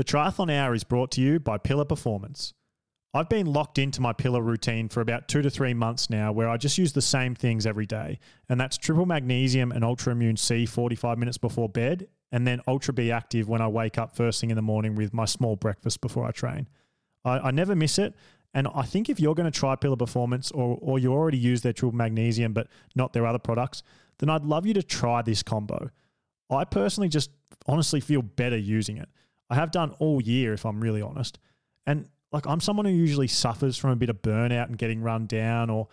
The Triathlon Hour is brought to you by Pillar Performance. I've been locked into my pillar routine for about two to three months now, where I just use the same things every day. And that's triple magnesium and Ultra Immune C 45 minutes before bed, and then Ultra B Active when I wake up first thing in the morning with my small breakfast before I train. I, I never miss it. And I think if you're going to try Pillar Performance or, or you already use their triple magnesium, but not their other products, then I'd love you to try this combo. I personally just honestly feel better using it. I have done all year, if I'm really honest. And like, I'm someone who usually suffers from a bit of burnout and getting run down or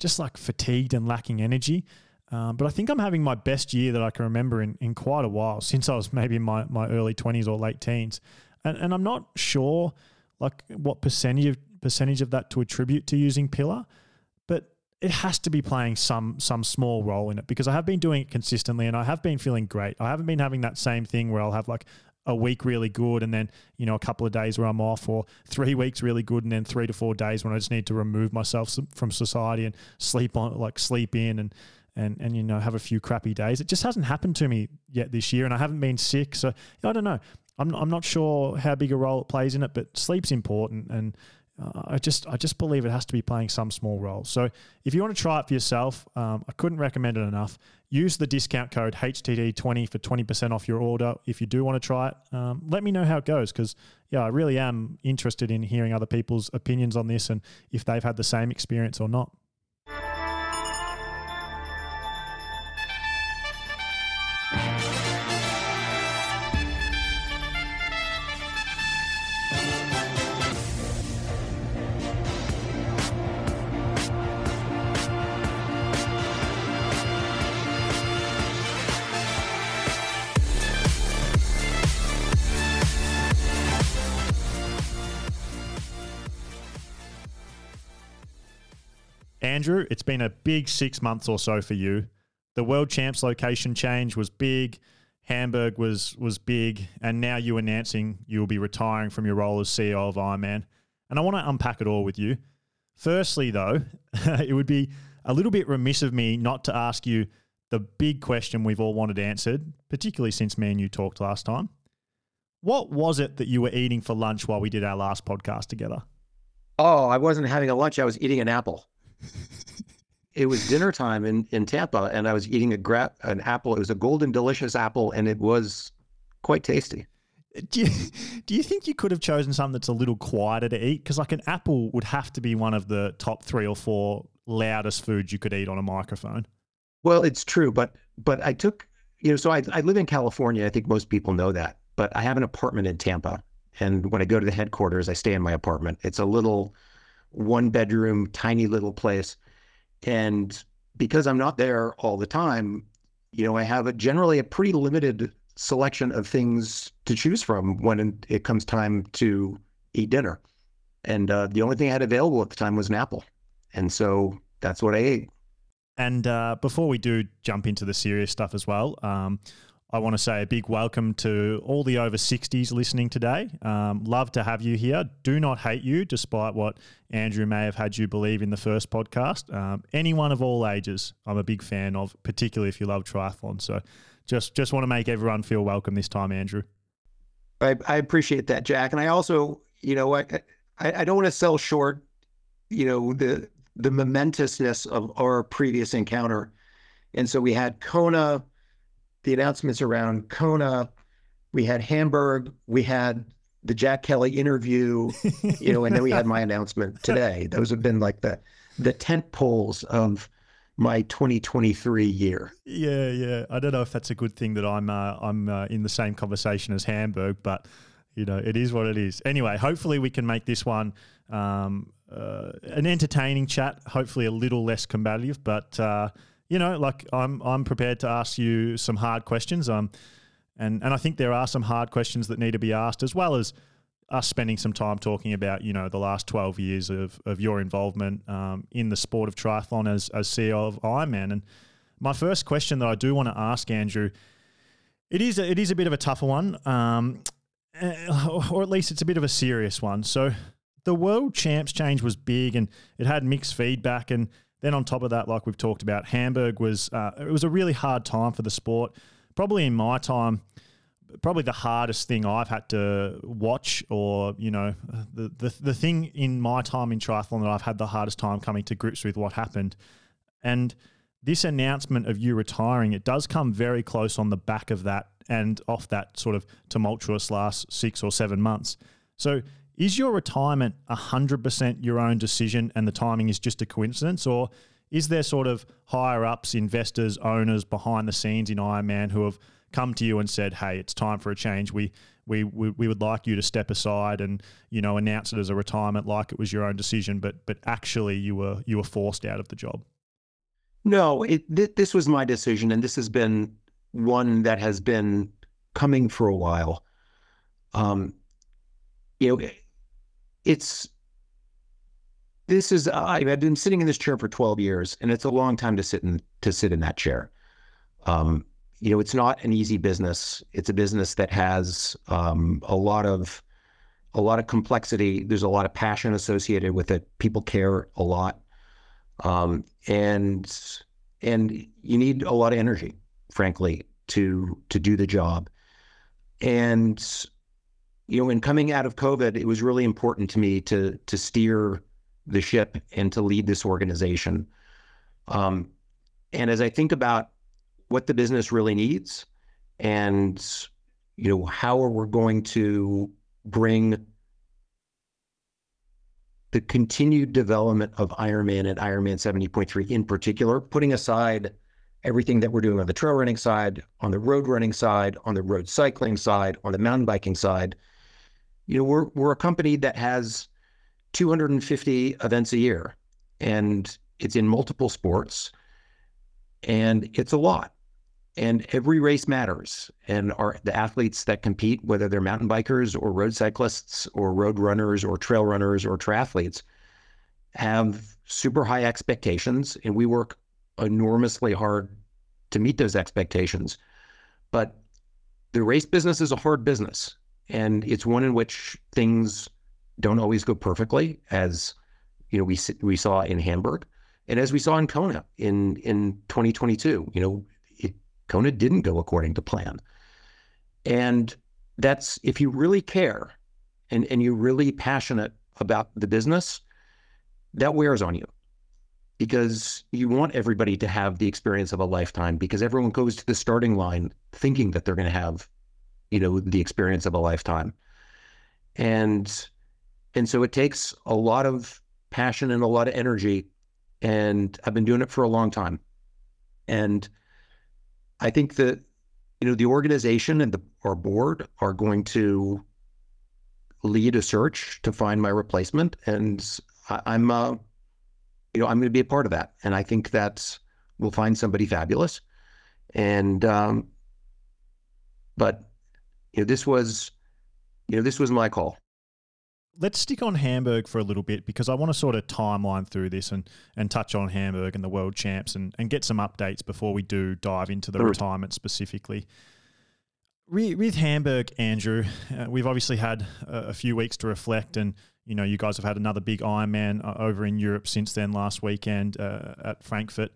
just like fatigued and lacking energy. Um, but I think I'm having my best year that I can remember in, in quite a while since I was maybe in my, my early 20s or late teens. And, and I'm not sure like what percentage of, percentage of that to attribute to using Pillar, but it has to be playing some some small role in it because I have been doing it consistently and I have been feeling great. I haven't been having that same thing where I'll have like a week really good and then you know a couple of days where I'm off or three weeks really good and then three to four days when I just need to remove myself from society and sleep on like sleep in and and and you know have a few crappy days. It just hasn't happened to me yet this year and I haven't been sick so I don't know. I'm I'm not sure how big a role it plays in it but sleep's important and uh, I just I just believe it has to be playing some small role. So if you want to try it for yourself, um, I couldn't recommend it enough. Use the discount code HTT20 for 20% off your order. If you do want to try it, um, let me know how it goes because yeah, I really am interested in hearing other people's opinions on this and if they've had the same experience or not. Andrew, it's been a big six months or so for you. The world champs location change was big. Hamburg was was big, and now you announcing you will be retiring from your role as CEO of Ironman. And I want to unpack it all with you. Firstly, though, it would be a little bit remiss of me not to ask you the big question we've all wanted answered, particularly since me and you talked last time. What was it that you were eating for lunch while we did our last podcast together? Oh, I wasn't having a lunch. I was eating an apple it was dinner time in, in Tampa, and I was eating a gra- an apple. It was a golden delicious apple, and it was quite tasty. Do you, do you think you could have chosen something that's a little quieter to eat? Because like an apple would have to be one of the top three or four loudest foods you could eat on a microphone. Well, it's true, but but I took you know, so I I live in California. I think most people know that, but I have an apartment in Tampa, and when I go to the headquarters, I stay in my apartment. It's a little one bedroom, tiny little place. And because I'm not there all the time, you know, I have a generally a pretty limited selection of things to choose from when it comes time to eat dinner. And uh, the only thing I had available at the time was an apple. And so that's what I ate. And uh, before we do jump into the serious stuff as well, um, I want to say a big welcome to all the over 60s listening today. Um, love to have you here. Do not hate you, despite what Andrew may have had you believe in the first podcast. Um, anyone of all ages, I'm a big fan of, particularly if you love triathlon. So just, just want to make everyone feel welcome this time, Andrew. I, I appreciate that, Jack. And I also, you know, I, I, I don't want to sell short, you know, the, the momentousness of our previous encounter. And so we had Kona the announcements around Kona. We had Hamburg. We had the Jack Kelly interview, you know, and then we had my announcement today. Those have been like the the tent poles of my 2023 year. Yeah, yeah. I don't know if that's a good thing that I'm uh, I'm uh, in the same conversation as Hamburg, but you know, it is what it is. Anyway, hopefully we can make this one um, uh, an entertaining chat. Hopefully a little less combative, but uh, you know, like I'm I'm prepared to ask you some hard questions. Um, and and I think there are some hard questions that need to be asked, as well as us spending some time talking about you know the last 12 years of, of your involvement um, in the sport of triathlon as as CEO of Ironman. And my first question that I do want to ask Andrew, it is a, it is a bit of a tougher one, um, eh, or at least it's a bit of a serious one. So the world champs change was big and it had mixed feedback and then on top of that, like we've talked about, Hamburg was uh, it was a really hard time for the sport. Probably in my time, probably the hardest thing I've had to watch, or you know, the, the the thing in my time in triathlon that I've had the hardest time coming to grips with what happened, and this announcement of you retiring, it does come very close on the back of that and off that sort of tumultuous last six or seven months. So, is your retirement 100% your own decision and the timing is just a coincidence? Or is there sort of higher ups, investors, owners behind the scenes in Ironman who have come to you and said, "Hey, it's time for a change. We we we, we would like you to step aside and you know announce it as a retirement, like it was your own decision, but but actually you were you were forced out of the job." No, it th- this was my decision, and this has been one that has been coming for a while. Um, you know, it's this is I've been sitting in this chair for 12 years, and it's a long time to sit in to sit in that chair. Um, you know, it's not an easy business. It's a business that has um, a lot of a lot of complexity. There's a lot of passion associated with it. People care a lot, um, and and you need a lot of energy, frankly, to to do the job. And you know, in coming out of COVID, it was really important to me to to steer the ship and to lead this organization. Um, and as I think about what the business really needs and you know how are we going to bring the continued development of Ironman and Ironman 70.3 in particular, putting aside everything that we're doing on the trail running side, on the road running side, on the road cycling side, on the mountain biking side. You know, we're we're a company that has 250 events a year and it's in multiple sports and it's a lot and every race matters and our the athletes that compete whether they're mountain bikers or road cyclists or road runners or trail runners or triathletes have super high expectations and we work enormously hard to meet those expectations. But the race business is a hard business and it's one in which things don't always go perfectly as you know we we saw in Hamburg and as we saw in Kona in in 2022 you know Kona didn't go according to plan. And that's if you really care and, and you're really passionate about the business, that wears on you because you want everybody to have the experience of a lifetime because everyone goes to the starting line thinking that they're going to have, you know, the experience of a lifetime. And and so it takes a lot of passion and a lot of energy. And I've been doing it for a long time. And I think that you know the organization and the our board are going to lead a search to find my replacement, and I, am uh, you know I'm going to be a part of that, and I think that we'll find somebody fabulous, and um, but you know this was you know this was my call let's stick on Hamburg for a little bit because I want to sort of timeline through this and, and touch on Hamburg and the world champs and, and get some updates before we do dive into the retirement specifically. With Hamburg, Andrew, uh, we've obviously had a, a, few weeks to reflect, and you know you guys have had another big Ironman uh, over in Europe since then. Last weekend uh, at Frankfurt.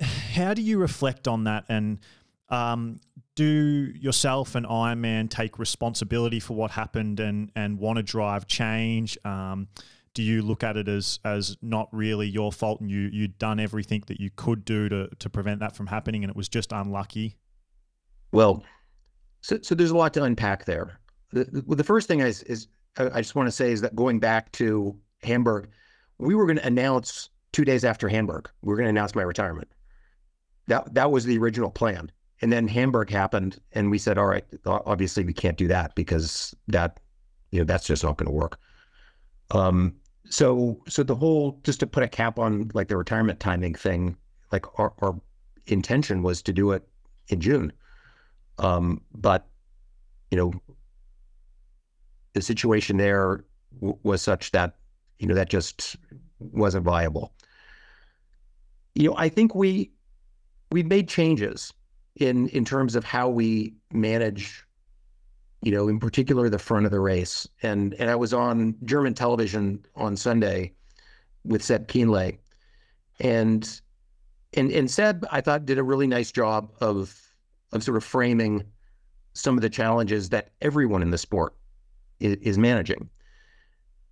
How do you reflect on that, and um, do yourself and Ironman take responsibility for what happened and and want to drive change? Um, do you look at it as as not really your fault and you you'd done everything that you could do to to prevent that from happening and it was just unlucky? Well, so so there's a lot to unpack there. The, the first thing is is I just want to say is that going back to Hamburg, we were going to announce two days after Hamburg, we were going to announce my retirement. That that was the original plan. And then Hamburg happened, and we said, all right, obviously we can't do that because that, you know, that's just not going to work. Um, so, so the whole, just to put a cap on like the retirement timing thing, like our, our intention was to do it in June. Um, but, you know, the situation there w- was such that, you know, that just wasn't viable. You know, I think we, we made changes in in terms of how we manage you know in particular the front of the race and and I was on German television on Sunday with Seb Kienle and and and Seb I thought did a really nice job of of sort of framing some of the challenges that everyone in the sport is, is managing.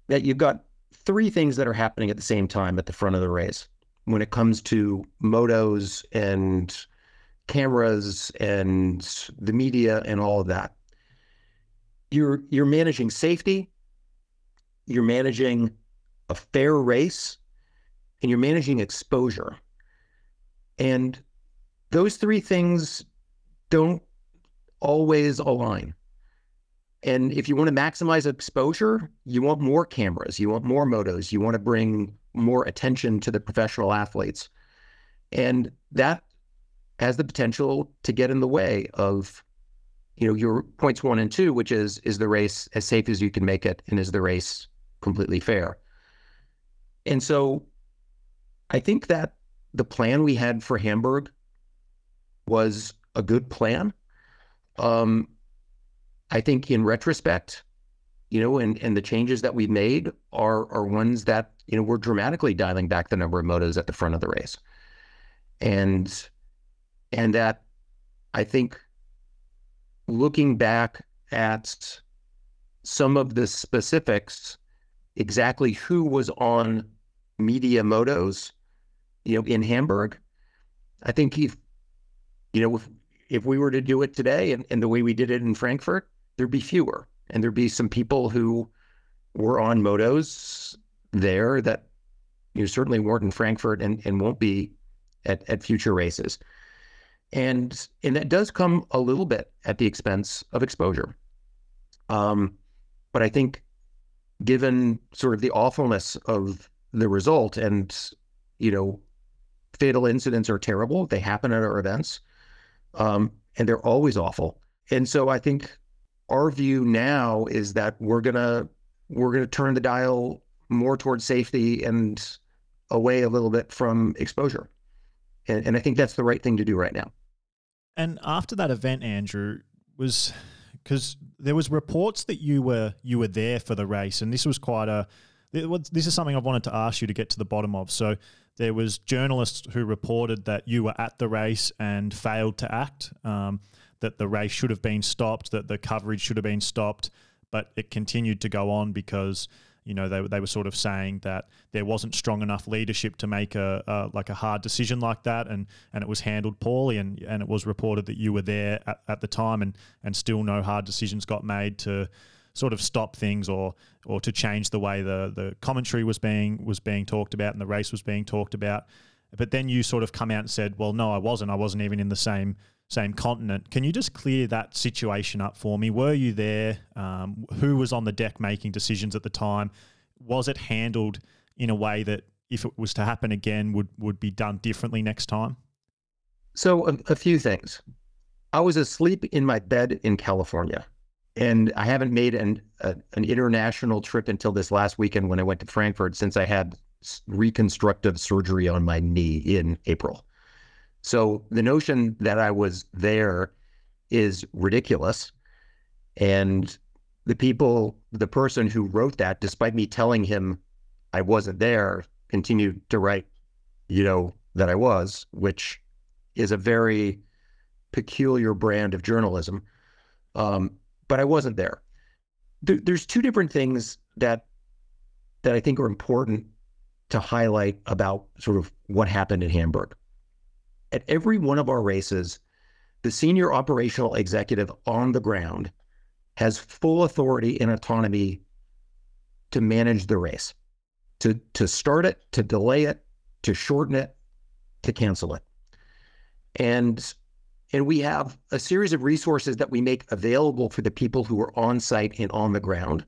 That you've got three things that are happening at the same time at the front of the race when it comes to motos and cameras and the media and all of that. You're you're managing safety, you're managing a fair race, and you're managing exposure. And those three things don't always align. And if you want to maximize exposure, you want more cameras, you want more motos, you want to bring more attention to the professional athletes. And that has the potential to get in the way of you know your points one and two which is is the race as safe as you can make it and is the race completely fair? And so i think that the plan we had for hamburg was a good plan. Um i think in retrospect you know and and the changes that we've made are are ones that you know we're dramatically dialing back the number of motos at the front of the race. And and that I think looking back at some of the specifics, exactly who was on media motos, you know, in Hamburg, I think if, you know, if, if we were to do it today and, and the way we did it in Frankfurt, there'd be fewer. And there'd be some people who were on motos there that you know, certainly weren't in Frankfurt and, and won't be at, at future races and and that does come a little bit at the expense of exposure. Um, but I think, given sort of the awfulness of the result, and you know, fatal incidents are terrible; they happen at our events, um, and they're always awful. And so I think our view now is that we're gonna we're gonna turn the dial more towards safety and away a little bit from exposure. And, and I think that's the right thing to do right now. And after that event, Andrew was because there was reports that you were you were there for the race, and this was quite a. This is something I've wanted to ask you to get to the bottom of. So there was journalists who reported that you were at the race and failed to act. Um, that the race should have been stopped. That the coverage should have been stopped, but it continued to go on because you know, they, they were sort of saying that there wasn't strong enough leadership to make a, a, like a hard decision like that, and and it was handled poorly, and and it was reported that you were there at, at the time, and and still no hard decisions got made to sort of stop things or or to change the way the the commentary was being was being talked about and the race was being talked about. But then you sort of come out and said, "Well, no, I wasn't. I wasn't even in the same same continent. Can you just clear that situation up for me? Were you there? Um, who was on the deck making decisions at the time? Was it handled in a way that, if it was to happen again, would would be done differently next time? So a, a few things. I was asleep in my bed in California, and I haven't made an a, an international trip until this last weekend when I went to Frankfurt since I had reconstructive surgery on my knee in April. So the notion that I was there is ridiculous. And the people, the person who wrote that, despite me telling him I wasn't there, continued to write, you know, that I was, which is a very peculiar brand of journalism. Um, but I wasn't there. there. There's two different things that that I think are important to highlight about sort of what happened in Hamburg at every one of our races, the senior operational executive on the ground has full authority and autonomy to manage the race, to, to start it, to delay it, to shorten it, to cancel it. And and we have a series of resources that we make available for the people who are on site and on the ground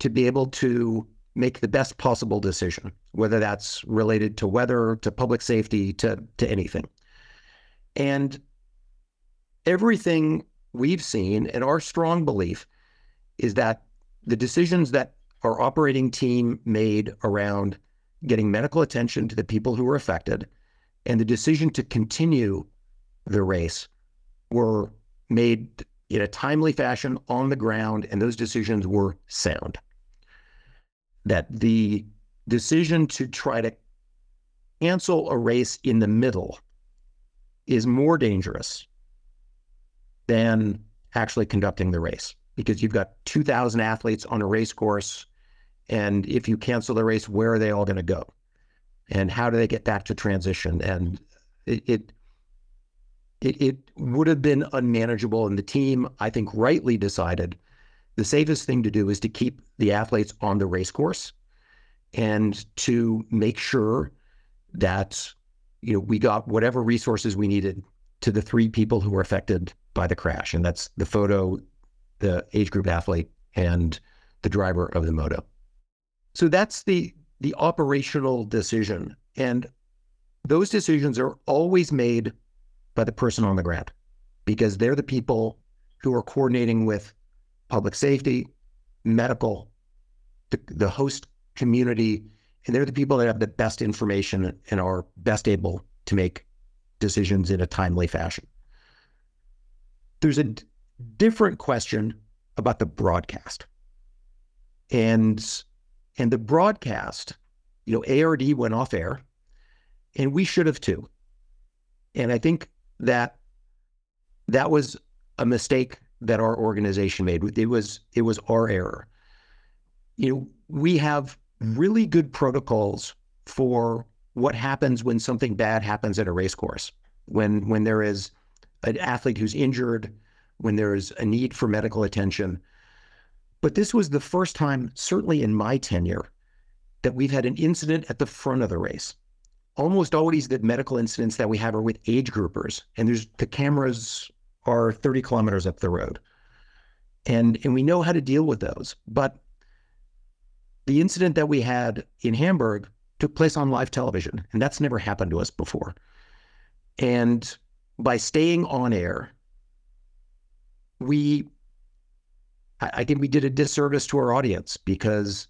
to be able to make the best possible decision, whether that's related to weather, to public safety, to, to anything. And everything we've seen and our strong belief is that the decisions that our operating team made around getting medical attention to the people who were affected and the decision to continue the race were made in a timely fashion on the ground, and those decisions were sound. That the decision to try to cancel a race in the middle is more dangerous than actually conducting the race because you've got 2,000 athletes on a race course. And if you cancel the race, where are they all going to go? And how do they get back to transition? And it, it, it, it would have been unmanageable. And the team, I think, rightly decided the safest thing to do is to keep the athletes on the race course and to make sure that you know we got whatever resources we needed to the three people who were affected by the crash, and that's the photo, the age group athlete, and the driver of the moto. So that's the the operational decision, and those decisions are always made by the person on the ground because they're the people who are coordinating with public safety, medical, the, the host community, and they're the people that have the best information and are best able to make decisions in a timely fashion. There's a d- different question about the broadcast. And and the broadcast, you know, ARD went off air, and we should have too. And I think that that was a mistake that our organization made. It was it was our error. You know, we have really good protocols for what happens when something bad happens at a race course. When when there is an athlete who's injured, when there is a need for medical attention. But this was the first time, certainly in my tenure, that we've had an incident at the front of the race. Almost always the medical incidents that we have are with age groupers, and there's the cameras are 30 kilometers up the road. And and we know how to deal with those. But the incident that we had in Hamburg took place on live television, and that's never happened to us before. And by staying on air, we, I think we did a disservice to our audience because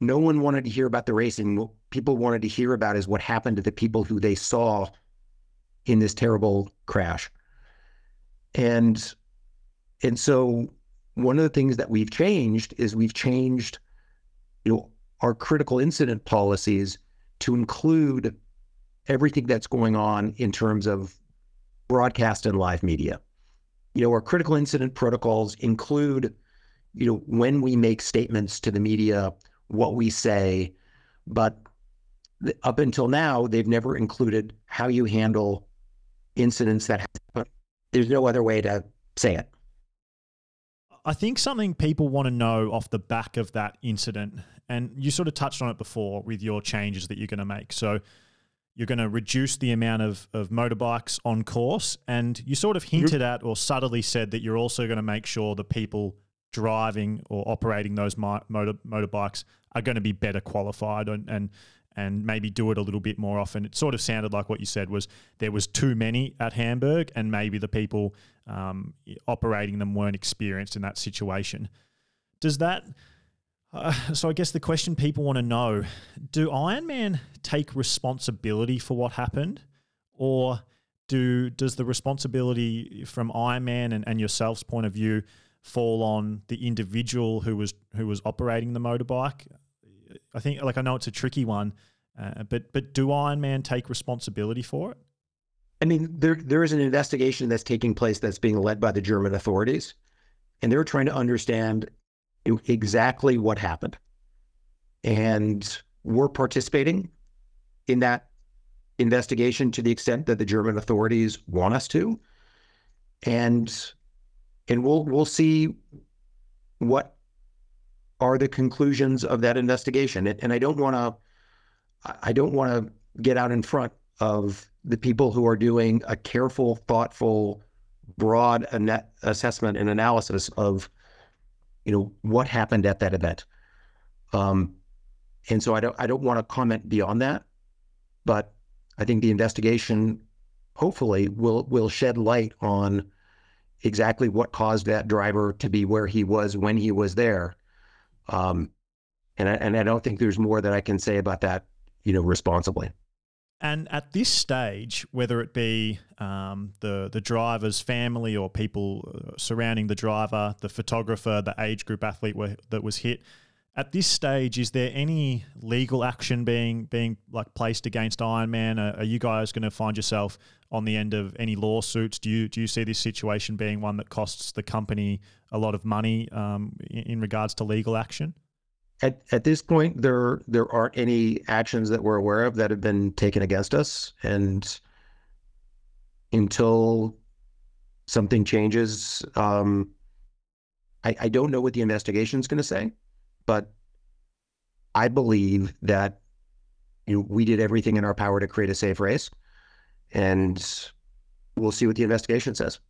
no one wanted to hear about the racing. What people wanted to hear about is what happened to the people who they saw in this terrible crash. And and so one of the things that we've changed is we've changed you know, our critical incident policies to include everything that's going on in terms of broadcast and live media. You know, our critical incident protocols include, you know, when we make statements to the media, what we say, but up until now, they've never included how you handle incidents that happen. There's no other way to say it. I think something people want to know off the back of that incident and you sort of touched on it before with your changes that you're going to make. So you're going to reduce the amount of, of motorbikes on course. And you sort of hinted at or subtly said that you're also going to make sure the people driving or operating those motor, motorbikes are going to be better qualified and, and and maybe do it a little bit more often. It sort of sounded like what you said was there was too many at Hamburg, and maybe the people um, operating them weren't experienced in that situation. Does that uh, so I guess the question people want to know: Do Ironman take responsibility for what happened, or do does the responsibility from Ironman and, and yourself's point of view fall on the individual who was who was operating the motorbike? I think, like I know it's a tricky one, uh, but but do Ironman take responsibility for it? I mean, there there is an investigation that's taking place that's being led by the German authorities, and they're trying to understand exactly what happened. And we're participating in that investigation to the extent that the German authorities want us to. And and we'll we'll see what are the conclusions of that investigation. And, I don't want to I don't want to get out in front of the people who are doing a careful, thoughtful, broad assessment and analysis of you know, what happened at that event. Um, and so I don't I don't want to comment beyond that, but I think the investigation hopefully will will shed light on exactly what caused that driver to be where he was when he was there. Um, and I, and I don't think there's more that I can say about that, you know, responsibly. And at this stage, whether it be um, the the driver's family or people uh, surrounding the driver, the photographer, the age group athlete were, that was hit, At this stage, is there any legal action being being like placed against Ironman? Are, are you guys going to find yourself on the end of any lawsuits? Do you do you see this situation being one that costs the company a lot of money um, in, in regards to legal action? At, at this point, there there aren't any actions that we're aware of that have been taken against us, and until something changes, um, I, I don't know what the investigation is going to say, but I believe that you know, we did everything in our power to create a safe race, and we'll see what the investigation says.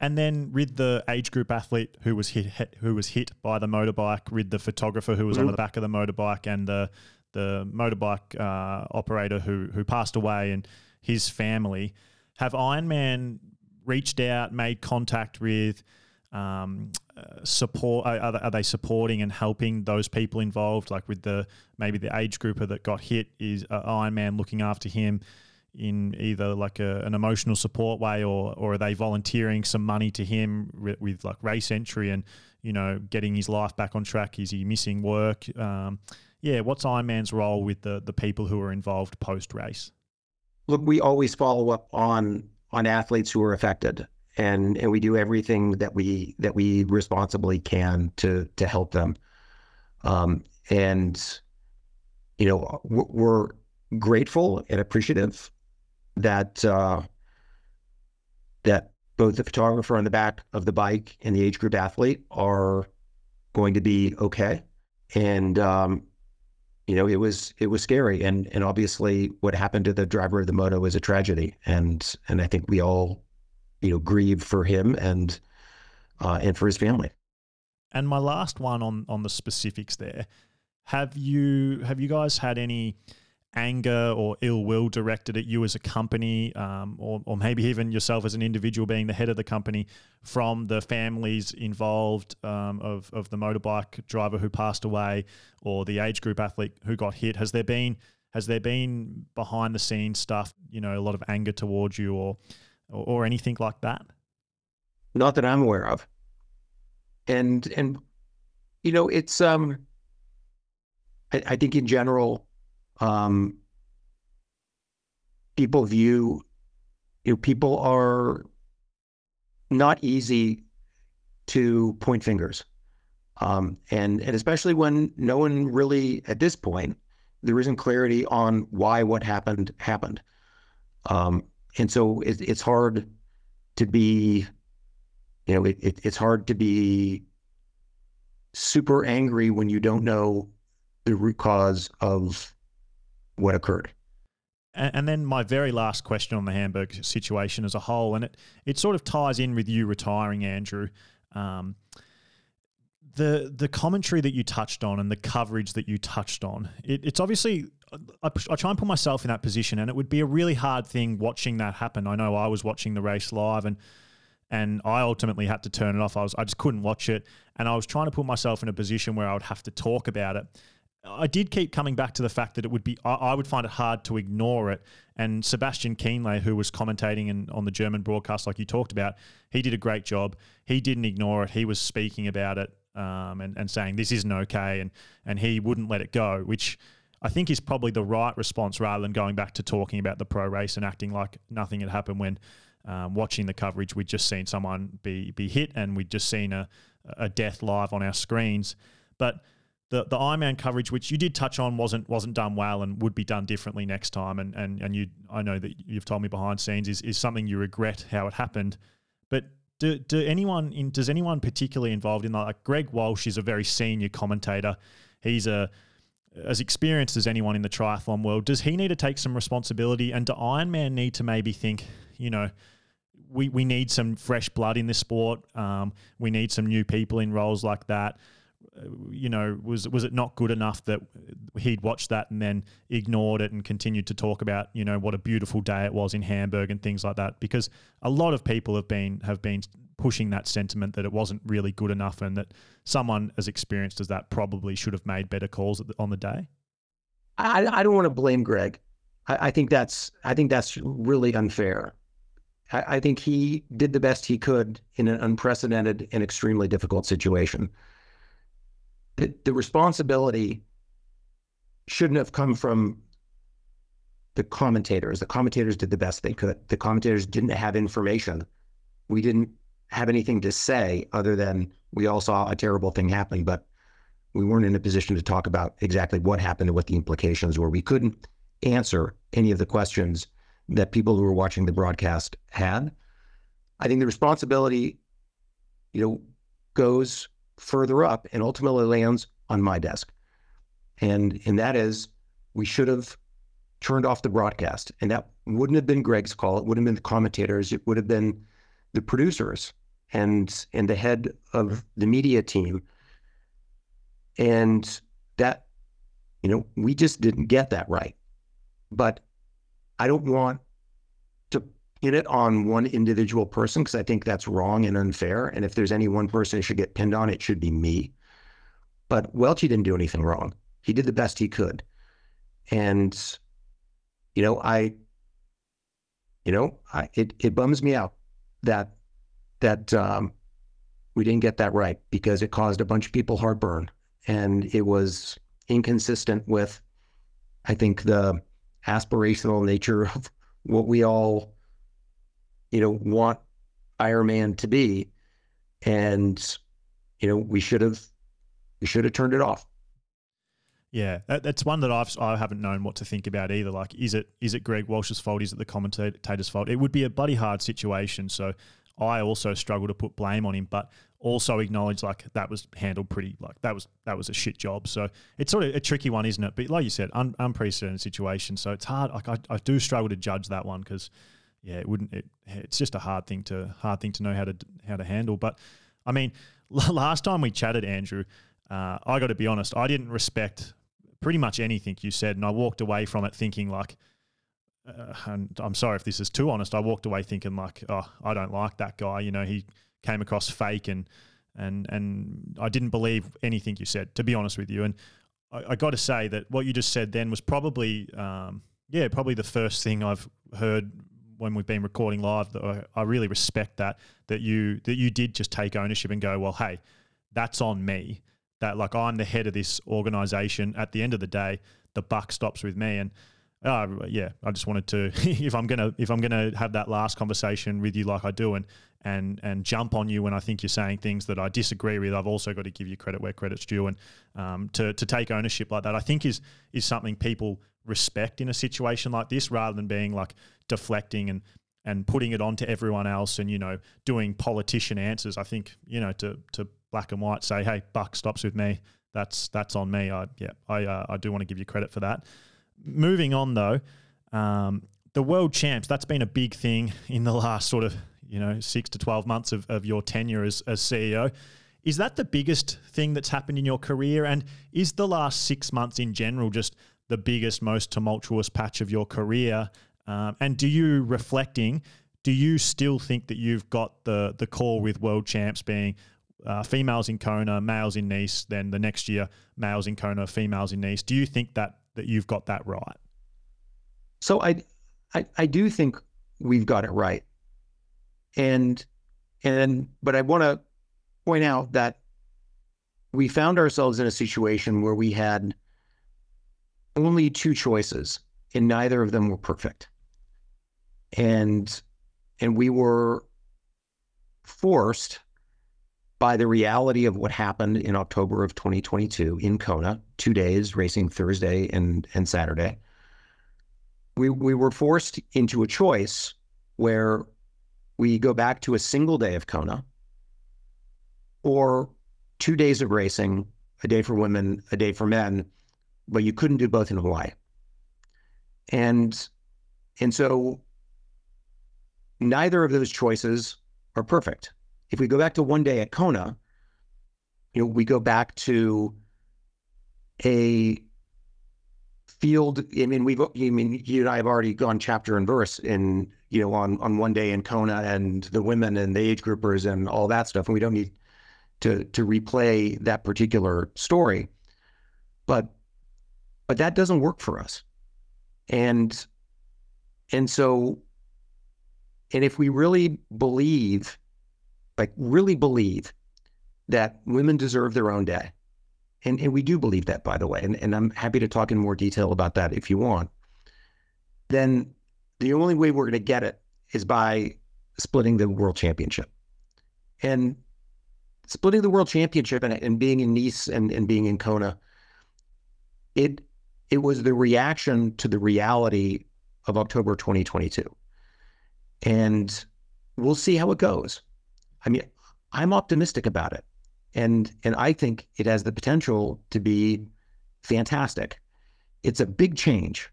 And then with the age group athlete who was hit, hit who was hit by the motorbike, with the photographer who was mm-hmm. on the back of the motorbike, and the the motorbike uh, operator who who passed away, and his family, have Ironman reached out, made contact with? Um, support are, are, they supporting and helping those people involved? Like with the maybe the age grouper that got hit is uh, Ironman looking after him in either like a, an emotional support way or or are they volunteering some money to him with, with like race entry and you know getting his life back on track? Is he missing work? Um, yeah what's Ironman's role with the the people who are involved post race look we always follow up on on athletes who are affected and and we do everything that we that we responsibly can to to help them. Um, and you know we're grateful and appreciative that uh, that both the photographer on the back of the bike and the age group athlete are going to be okay. And um, you know, it was it was scary, and and obviously what happened to the driver of the moto was a tragedy, and and I think we all, you know, grieve for him and uh, and for his family. And my last one on on the specifics there, have you have you guys had any? anger or ill will directed at you as a company, um, or, or maybe even yourself as an individual being the head of the company, from the families involved um, of, of the motorbike driver who passed away or the age group athlete who got hit? Has there been has there been behind the scenes stuff, you know, a lot of anger towards you or, or, or anything like that? Not that I'm aware of. And and you know, it's um I, I think in general um, people view you know, people are not easy to point fingers. Um, and and especially when no one really at this point there isn't clarity on why what happened happened. Um, and so it, it's hard to be, you know, it, it, it's hard to be super angry when you don't know the root cause of what occurred. And then my very last question on the Hamburg situation as a whole, and it, it sort of ties in with you retiring, Andrew. Um, the the commentary that you touched on and the coverage that you touched on, it, it's obviously I, I, try and put myself in that position, and it would be a really hard thing watching that happen. I know I was watching the race live, and and I ultimately had to turn it off. I was I just couldn't watch it, and I was trying to put myself in a position where I would have to talk about it. I did keep coming back to the fact that it would be, I, I would find it hard to ignore it. And Sebastian Kienle, who was commentating in, on the German broadcast, like you talked about, he did a great job. He didn't ignore it. He was speaking about it um, and, and saying this isn't okay. And, and he wouldn't let it go, which I think is probably the right response rather than going back to talking about the pro race and acting like nothing had happened when um, watching the coverage, we'd just seen someone be, be hit and we'd just seen a, a death live on our screens. But the the Ironman coverage, which you did touch on, wasn't wasn't done well and would be done differently next time. And and and you, I know that you've told me behind scenes is is something you regret how it happened. But do, do anyone in does anyone particularly involved in? Like Greg Welch is a very senior commentator. He's a as experienced as anyone in the triathlon world. Does he need to take some responsibility? And do Ironman need to maybe think, you know, we, we need some fresh blood in this sport. Um, we need some new people in roles like that you know, was was it not good enough that he'd watched that and then ignored it and continued to talk about, you know, what a beautiful day it was in Hamburg and things like that? Because a lot of people have been have been pushing that sentiment that it wasn't really good enough and that someone as experienced as that probably should have made better calls on the day. I, I don't want to blame Greg. I, I think that's I think that's really unfair. I, I think he did the best he could in an unprecedented and extremely difficult situation the, the responsibility shouldn't have come from the commentators. The commentators did the best they could. The commentators didn't have information. We didn't have anything to say other than we all saw a terrible thing happening, but we weren't in a position to talk about exactly what happened and what the implications were. We couldn't answer any of the questions that people who were watching the broadcast had. I think the responsibility, you know, goes further up and ultimately lands on my desk. And and that is we should have turned off the broadcast. And that wouldn't have been Greg's call. It wouldn't have been the commentators. It would have been the producers and and the head of the media team. And that, you know, we just didn't get that right. But I don't want to pin it on one individual person because I think that's wrong and unfair. And if there's any one person who should get pinned on, it should be me. But Welchie didn't do anything wrong. He did the best he could. And you know, I, you know, I, it, it bums me out that, that, um, we didn't get that right because it caused a bunch of people heartburn and it was inconsistent with, I think, the aspirational nature of what we all, you know, want Ironman to be. And, you know, we should have, we should have turned it off. Yeah, that, that's one that I've I haven't known what to think about either. Like, is it is it Greg Welch's fault? Is it the commentator's fault? It would be a bloody hard situation. So I also struggle to put blame on him, but also acknowledge like that was handled pretty like that was that was a shit job. So it's sort of a tricky one, isn't it? But like you said, un, unprecedented situation. So it's hard. Like I, I do struggle to judge that one because yeah, it wouldn't. It, it's just a hard thing to hard thing to know how to how to handle. But I mean, last time we chatted, Andrew, uh, I got to be honest, I didn't respect pretty much anything you said, and I walked away from it thinking like, uh, and I'm sorry if this is too honest. I walked away thinking like, oh, I don't like that guy. You know, he came across fake, and and and I didn't believe anything you said. To be honest with you, and I, I got to say that what you just said then was probably, um, yeah, probably the first thing I've heard when we've been recording live. That I, I really respect that that you that you did just take ownership and go, well, hey, that's on me that like I'm the head of this organization. At the end of the day, the buck stops with me. And uh, yeah, I just wanted to if I'm gonna if I'm gonna have that last conversation with you like I do and and and jump on you when I think you're saying things that I disagree with, I've also got to give you credit where credit's due. And um, to to take ownership like that, I think is is something people respect in a situation like this, rather than being like deflecting and and putting it on to everyone else and you know doing politician answers. I think you know to to black and white say, hey, buck stops with me. That's that's on me. I yeah, I uh, I do want to give you credit for that. Moving on though, um, the world champs. That's been a big thing in the last sort of you know six to twelve months of, of your tenure as, as CEO. Is that the biggest thing that's happened in your career? And is the last six months in general just the biggest, most tumultuous patch of your career? Um, and do you reflecting? Do you still think that you've got the the call with world champs being uh, females in Kona, males in Nice, then the next year males in Kona, females in Nice. Do you think that that you've got that right? So I, I, I do think we've got it right, and and but I want to point out that we found ourselves in a situation where we had only two choices, and neither of them were perfect, and and we were forced by the reality of what happened in October of 2022 in Kona, two days racing Thursday and, and Saturday. We, we were forced into a choice where we go back to a single day of Kona or two days of racing, a day for women, a day for men, but you couldn't do both in Hawaii. And and so neither of those choices are perfect if we go back to one day at Kona, you know, we go back to a field. I mean, we've, I mean, you and I have already gone chapter and verse in, you know, on, on one day in Kona and the women and the age groupers and all that stuff. And we don't need to, to replay that particular story, but, but that doesn't work for us. And, and so, and if we really believe like really believe that women deserve their own day and, and we do believe that, by the way, and, and I'm happy to talk in more detail about that if you want, then the only way we're going to get it is by splitting the world championship. And splitting the world championship and, and being in Nice and, and being in Kona, it it was the reaction to the reality of October 2022. And we'll see how it goes. I mean, I'm optimistic about it. And and I think it has the potential to be fantastic. It's a big change.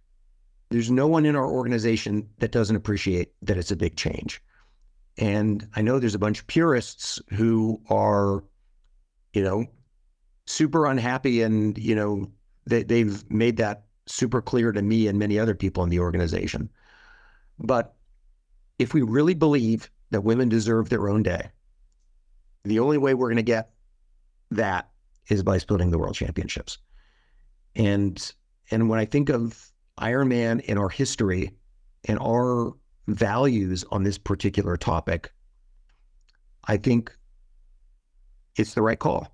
There's no one in our organization that doesn't appreciate that it's a big change. And I know there's a bunch of purists who are, you know, super unhappy and, you know, they, they've made that super clear to me and many other people in the organization. But if we really believe that women deserve their own day, the only way we're going to get that is by splitting the world championships. And and when I think of Ironman in our history and our values on this particular topic, I think it's the right call.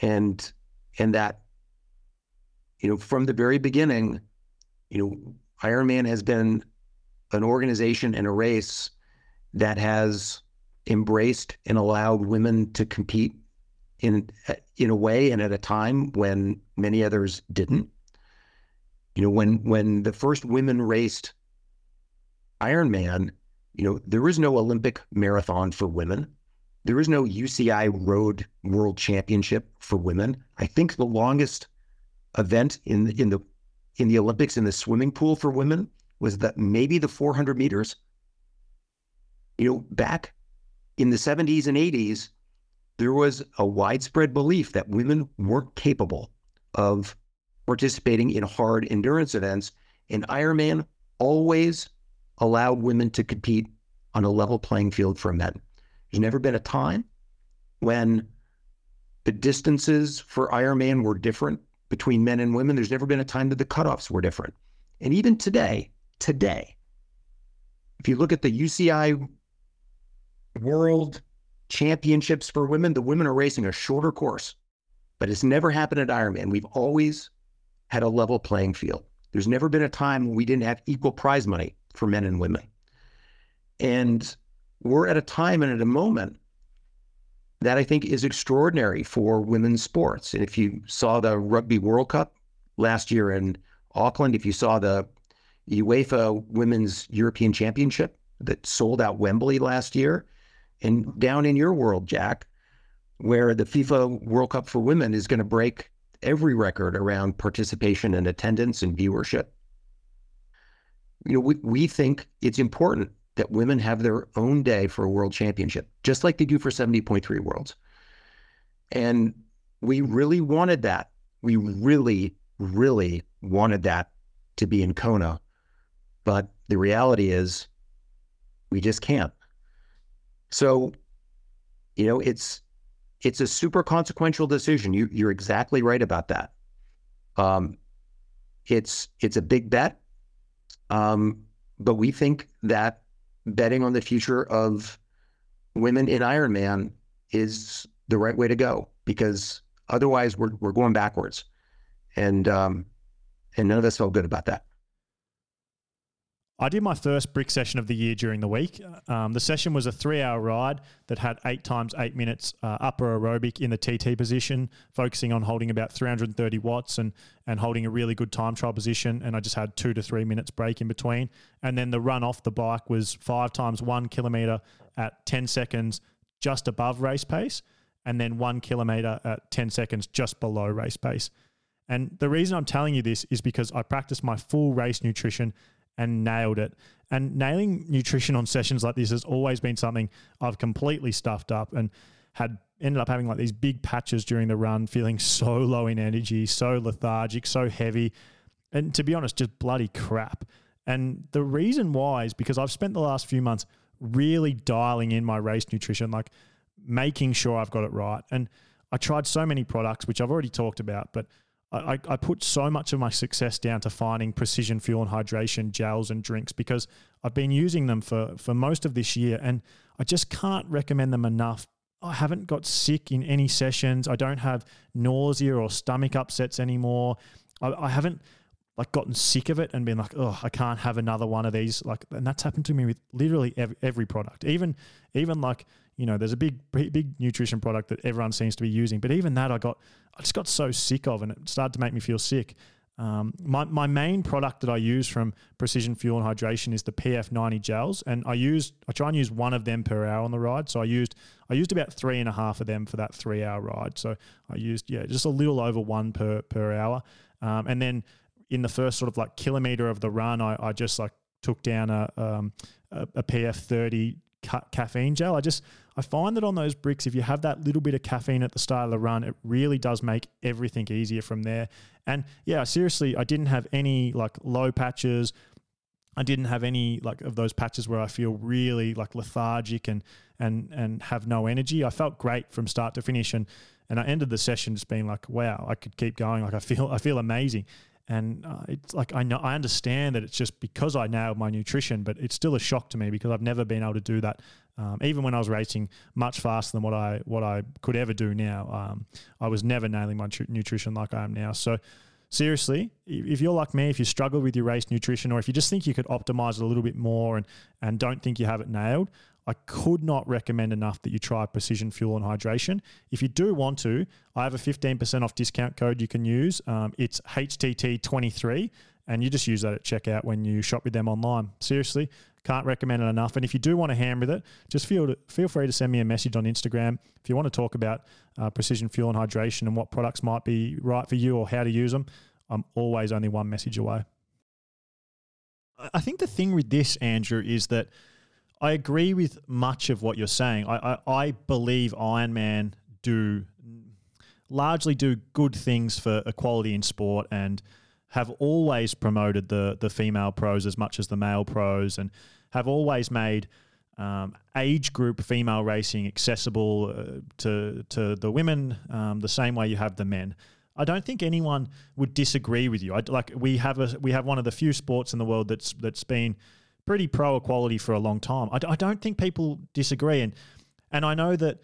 And and that, you know, from the very beginning, you know, Ironman has been an organization and a race that has embraced and allowed women to compete in in a way and at a time when many others didn't. You know, when when the first women raced Ironman, you know, there is no Olympic marathon for women. There is no UCI Road World Championship for women. I think the longest event in in the in the Olympics in the swimming pool for women was that maybe the 400 meters. You know, back in the 70s and 80s, there was a widespread belief that women weren't capable of participating in hard endurance events, and Ironman always allowed women to compete on a level playing field for men. There's never been a time when the distances for Ironman were different between men and women. There's never been a time that the cutoffs were different. And even today, today, if you look at the UCI World Championships for women, the women are racing a shorter course, but it's never happened at Ironman. We've always had a level playing field. There's never been a time when we didn't have equal prize money for men and women. And we're at a time and at a moment that I think is extraordinary for women's sports. And if you saw the Rugby World Cup last year in Auckland, if you saw the UEFA Women's European Championship that sold out Wembley last year, and down in your world, Jack, where the FIFA World Cup for women is going to break every record around participation and attendance and viewership you know, we, we think it's important that women have their own day for a world championship, just like they do for 70.3 worlds. And we really wanted that. We really, really wanted that to be in Kona. But the reality is we just can't. So, you know, it's it's a super consequential decision. You you're exactly right about that. Um, it's it's a big bet. Um, but we think that betting on the future of women in Ironman is the right way to go because otherwise we're we're going backwards, and um, and none of us feel good about that. I did my first brick session of the year during the week. Um, the session was a three hour ride that had eight times eight minutes uh, upper aerobic in the TT position, focusing on holding about 330 watts and, and holding a really good time trial position. And I just had two to three minutes break in between. And then the run off the bike was five times one kilometer at 10 seconds just above race pace, and then one kilometer at 10 seconds just below race pace. And the reason I'm telling you this is because I practiced my full race nutrition and nailed it. And nailing nutrition on sessions like this has always been something I've completely stuffed up and had ended up having like these big patches during the run, feeling so low in energy, so lethargic, so heavy, and to be honest, just bloody crap. And the reason why is because I've spent the last few months really dialing in my race nutrition, like making sure I've got it right. And I tried so many products, which I've already talked about, but I, I put so much of my success down to finding precision fuel and hydration gels and drinks because I've been using them for, for most of this year and I just can't recommend them enough I haven't got sick in any sessions. I don't have nausea or stomach upsets anymore. I, I haven't like gotten sick of it and been like, oh, I can't have another one of these. Like, and that's happened to me with literally every, every product. Even, even like, you know, there's a big, big nutrition product that everyone seems to be using, but even that I got, I just got so sick of, and it started to make me feel sick. Um, my, my main product that I use from Precision Fuel and Hydration is the PF90 gels, and I use I try and use one of them per hour on the ride. So I used I used about three and a half of them for that three hour ride. So I used yeah just a little over one per per hour, um, and then in the first sort of like kilometer of the run, I, I just like took down a um, a, a PF30 ca- caffeine gel. I just I find that on those bricks, if you have that little bit of caffeine at the start of the run, it really does make everything easier from there. And yeah, seriously, I didn't have any like low patches. I didn't have any like of those patches where I feel really like lethargic and and and have no energy. I felt great from start to finish, and and I ended the session just being like, wow, I could keep going. Like I feel I feel amazing. And uh, it's like I know I understand that it's just because I nailed my nutrition, but it's still a shock to me because I've never been able to do that. Um, even when I was racing much faster than what I what I could ever do now, um, I was never nailing my tr- nutrition like I am now. So seriously, if you're like me, if you struggle with your race nutrition, or if you just think you could optimize it a little bit more and and don't think you have it nailed, I could not recommend enough that you try Precision Fuel and Hydration. If you do want to, I have a 15% off discount code you can use. Um, it's HTT23, and you just use that at checkout when you shop with them online. Seriously, can't recommend it enough. And if you do want to ham with it, just feel to, feel free to send me a message on Instagram if you want to talk about uh, Precision Fuel and Hydration and what products might be right for you or how to use them. I'm always only one message away. I think the thing with this, Andrew, is that I agree with much of what you're saying. I, I, I believe Ironman do largely do good things for equality in sport and have always promoted the the female pros as much as the male pros and have always made um, age group female racing accessible uh, to to the women um, the same way you have the men. I don't think anyone would disagree with you. I, like we have a we have one of the few sports in the world that's that's been pretty pro equality for a long time. I, I don't think people disagree, and and I know that.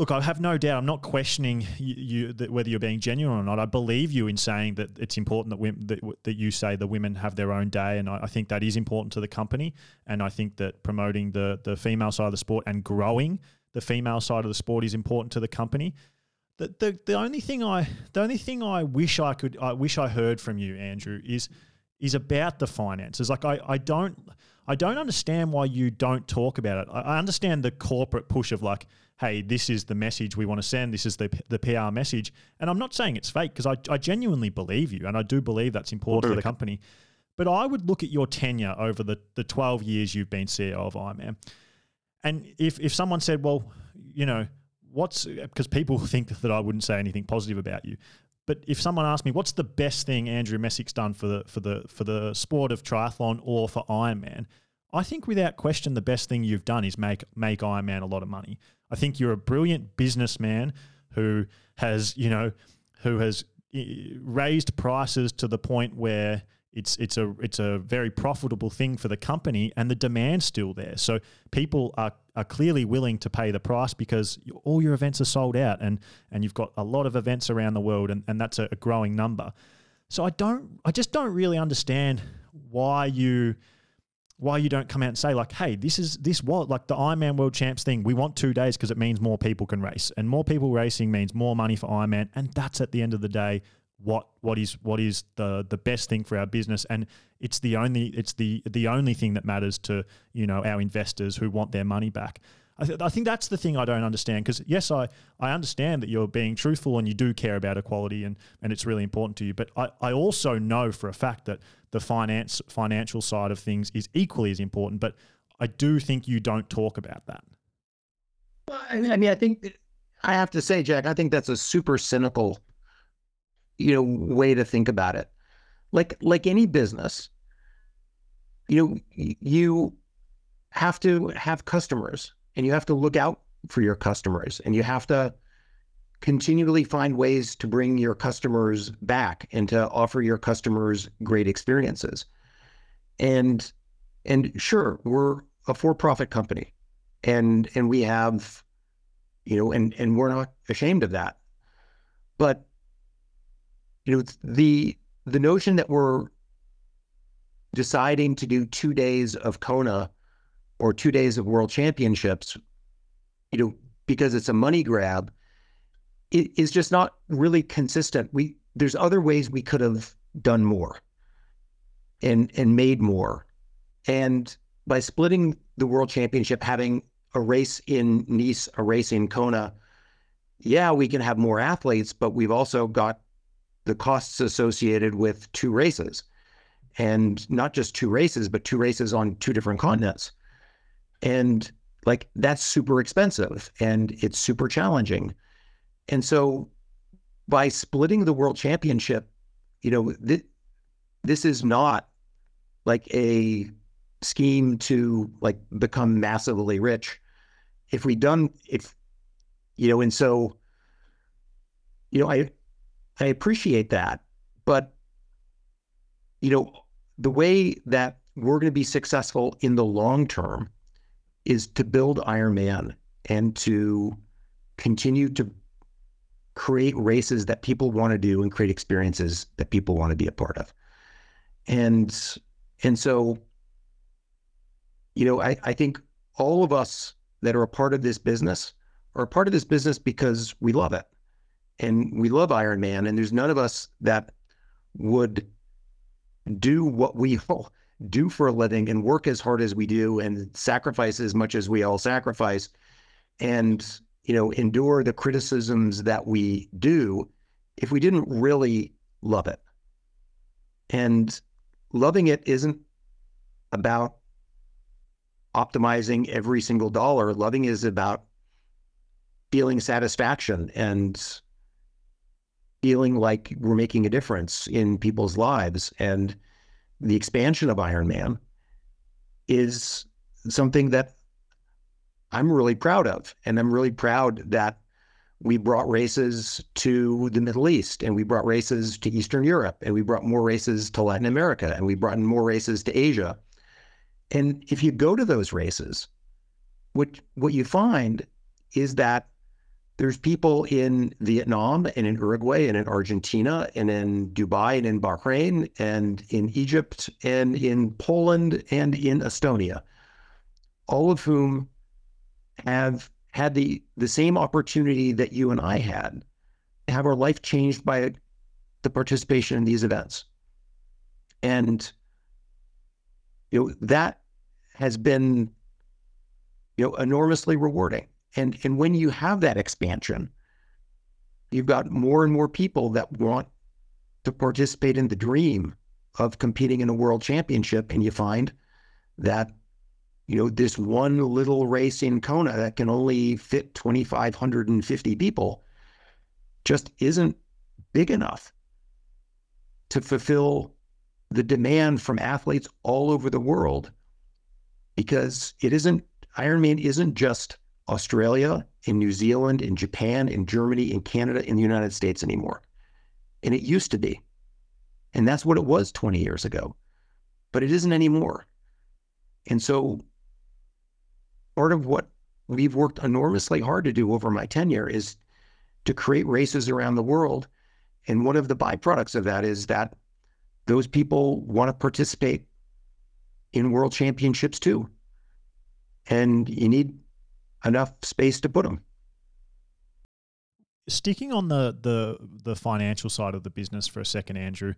Look, I have no doubt. I'm not questioning you, you whether you're being genuine or not. I believe you in saying that it's important that that, that you say the women have their own day, and I, I think that is important to the company. And I think that promoting the the female side of the sport and growing the female side of the sport is important to the company. The, the, the only thing I the only thing I wish I could I wish I heard from you, Andrew, is is about the finances. Like I, I don't I don't understand why you don't talk about it. I, I understand the corporate push of like, hey, this is the message we want to send. This is the the PR message. And I'm not saying it's fake because I, I genuinely believe you and I do believe that's important for the company. But I would look at your tenure over the, the 12 years you've been CEO of Ironman. And if, if someone said, well, you know, what's because people think that I wouldn't say anything positive about you. But if someone asked me, what's the best thing Andrew Messick's done for the for the for the sport of triathlon or for Ironman, I think without question the best thing you've done is make make Ironman a lot of money. I think you're a brilliant businessman who has you know who has eh, raised prices to the point where it's it's a it's a very profitable thing for the company, and the demand's still there. So people are are clearly willing to pay the price because all your events are sold out, and and you've got a lot of events around the world, and, and that's a, a growing number. So I don't, I just don't really understand why you why you don't come out and say like, hey, this is this what like the Ironman World Champs thing. We want two days because it means more people can race, and more people racing means more money for Ironman, and that's at the end of the day what what is what is the the best thing for our business. And it's the only it's the the only thing that matters to you know our investors who want their money back I, th- I think that's the thing I don't understand because yes I I understand that you're being truthful and you do care about equality and and it's really important to you but I, I also know for a fact that the finance financial side of things is equally as important but I do think you don't talk about that. Well, I mean I think I have to say Jack I think that's a super cynical you know way to think about it. Like like any business you know you have to have customers and you have to look out for your customers and you have to continually find ways to bring your customers back and to offer your customers great experiences and and sure we're a for-profit company and and we have you know, and and we're not ashamed of that. But you know, the the notion that we're deciding to do two days of Kona or two days of World Championships, you know, because it's a money grab, it is just not really consistent. We there's other ways we could have done more and and made more. And by splitting the World Championship, having a race in Nice, a race in Kona, yeah, we can have more athletes, but we've also got the costs associated with two races. And not just two races, but two races on two different continents. And like that's super expensive and it's super challenging. And so by splitting the world championship, you know, th- this is not like a scheme to like become massively rich. If we done if you know, and so you know, I I appreciate that, but you know, the way that we're going to be successful in the long term is to build Ironman and to continue to create races that people want to do and create experiences that people want to be a part of. And and so you know, I, I think all of us that are a part of this business are a part of this business because we love it. And we love Ironman. And there's none of us that would do what we all do for a living and work as hard as we do and sacrifice as much as we all sacrifice and you know endure the criticisms that we do if we didn't really love it and loving it isn't about optimizing every single dollar. Loving is about feeling satisfaction and feeling like we're making a difference in people's lives. And the expansion of Ironman is something that I'm really proud of. And I'm really proud that we brought races to the Middle East and we brought races to Eastern Europe and we brought more races to Latin America and we brought in more races to Asia. And if you go to those races, what what you find is that there's people in Vietnam and in Uruguay and in Argentina and in Dubai and in Bahrain and in Egypt and in Poland and in Estonia, all of whom have had the the same opportunity that you and I had, have our life changed by the participation in these events. And you know that has been you know enormously rewarding and and when you have that expansion you've got more and more people that want to participate in the dream of competing in a world championship. And you find that you know this one little race in Kona that can only fit 2550 people just isn't big enough to fulfill the demand from athletes all over the world. Because it isn't Ironman isn't just Australia, in New Zealand, in Japan, in Germany, in Canada, in the United States anymore. And it used to be. And that's what it was 20 years ago. But it isn't anymore. And so part of what we've worked enormously hard to do over my tenure is to create races around the world. And one of the byproducts of that is that those people want to participate in world championships too. And you need enough space to put them. Sticking on the the the financial side of the business for a second, Andrew.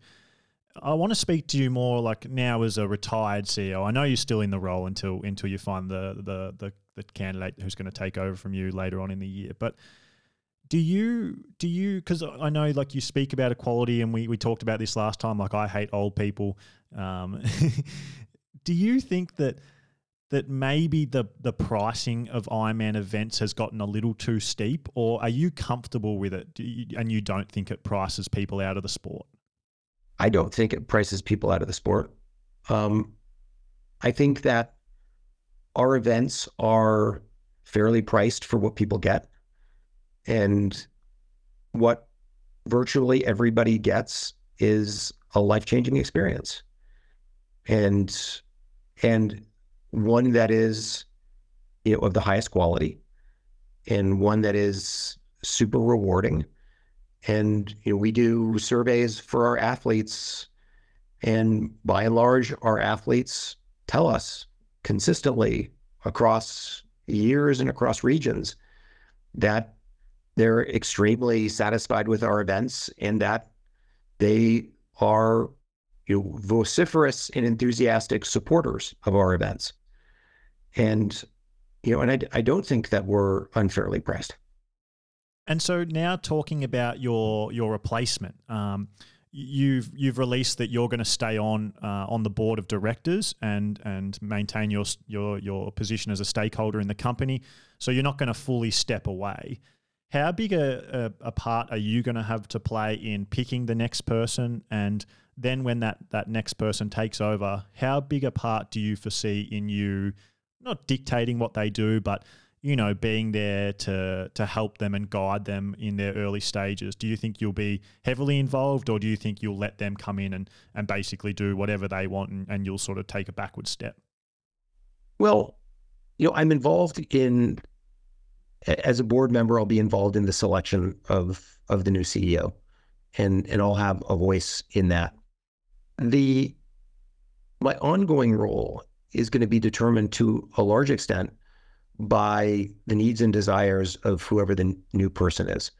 I want to speak to you more like now as a retired CEO. I know you're still in the role until until you find the the the, the candidate who's going to take over from you later on in the year. But do you do you because I know like you speak about equality and we we talked about this last time. Like I hate old people. Um, do you think that that maybe the the pricing of Ironman events has gotten a little too steep, or are you comfortable with it you, and you don't think it prices people out of the sport? I don't think it prices people out of the sport. Um, I think that our events are fairly priced for what people get, and what virtually everybody gets is a life changing experience. And and one that is you know of the highest quality and one that is super rewarding. And you know, we do surveys for our athletes, and by and large, our athletes tell us consistently across years and across regions that they're extremely satisfied with our events and that they are you know, vociferous and enthusiastic supporters of our events. And, you know, and I, I don't think that we're unfairly pressed. And so now talking about your your replacement, um, you've you've released that you're going to stay on uh, on the board of directors and and maintain your your your position as a stakeholder in the company. So you're not going to fully step away. How big a, a, a part are you going to have to play in picking the next person? And then when that, that next person takes over, how big a part do you foresee in you not dictating what they do, but you know, being there to to help them and guide them in their early stages. Do you think you'll be heavily involved, or do you think you'll let them come in and and basically do whatever they want, and, and you'll sort of take a backward step? Well, you know, I'm involved in as a board member, I'll be involved in the selection of of the new CEO, and and I'll have a voice in that. The my ongoing role is going to be determined to a large extent by the needs and desires of whoever the new person is.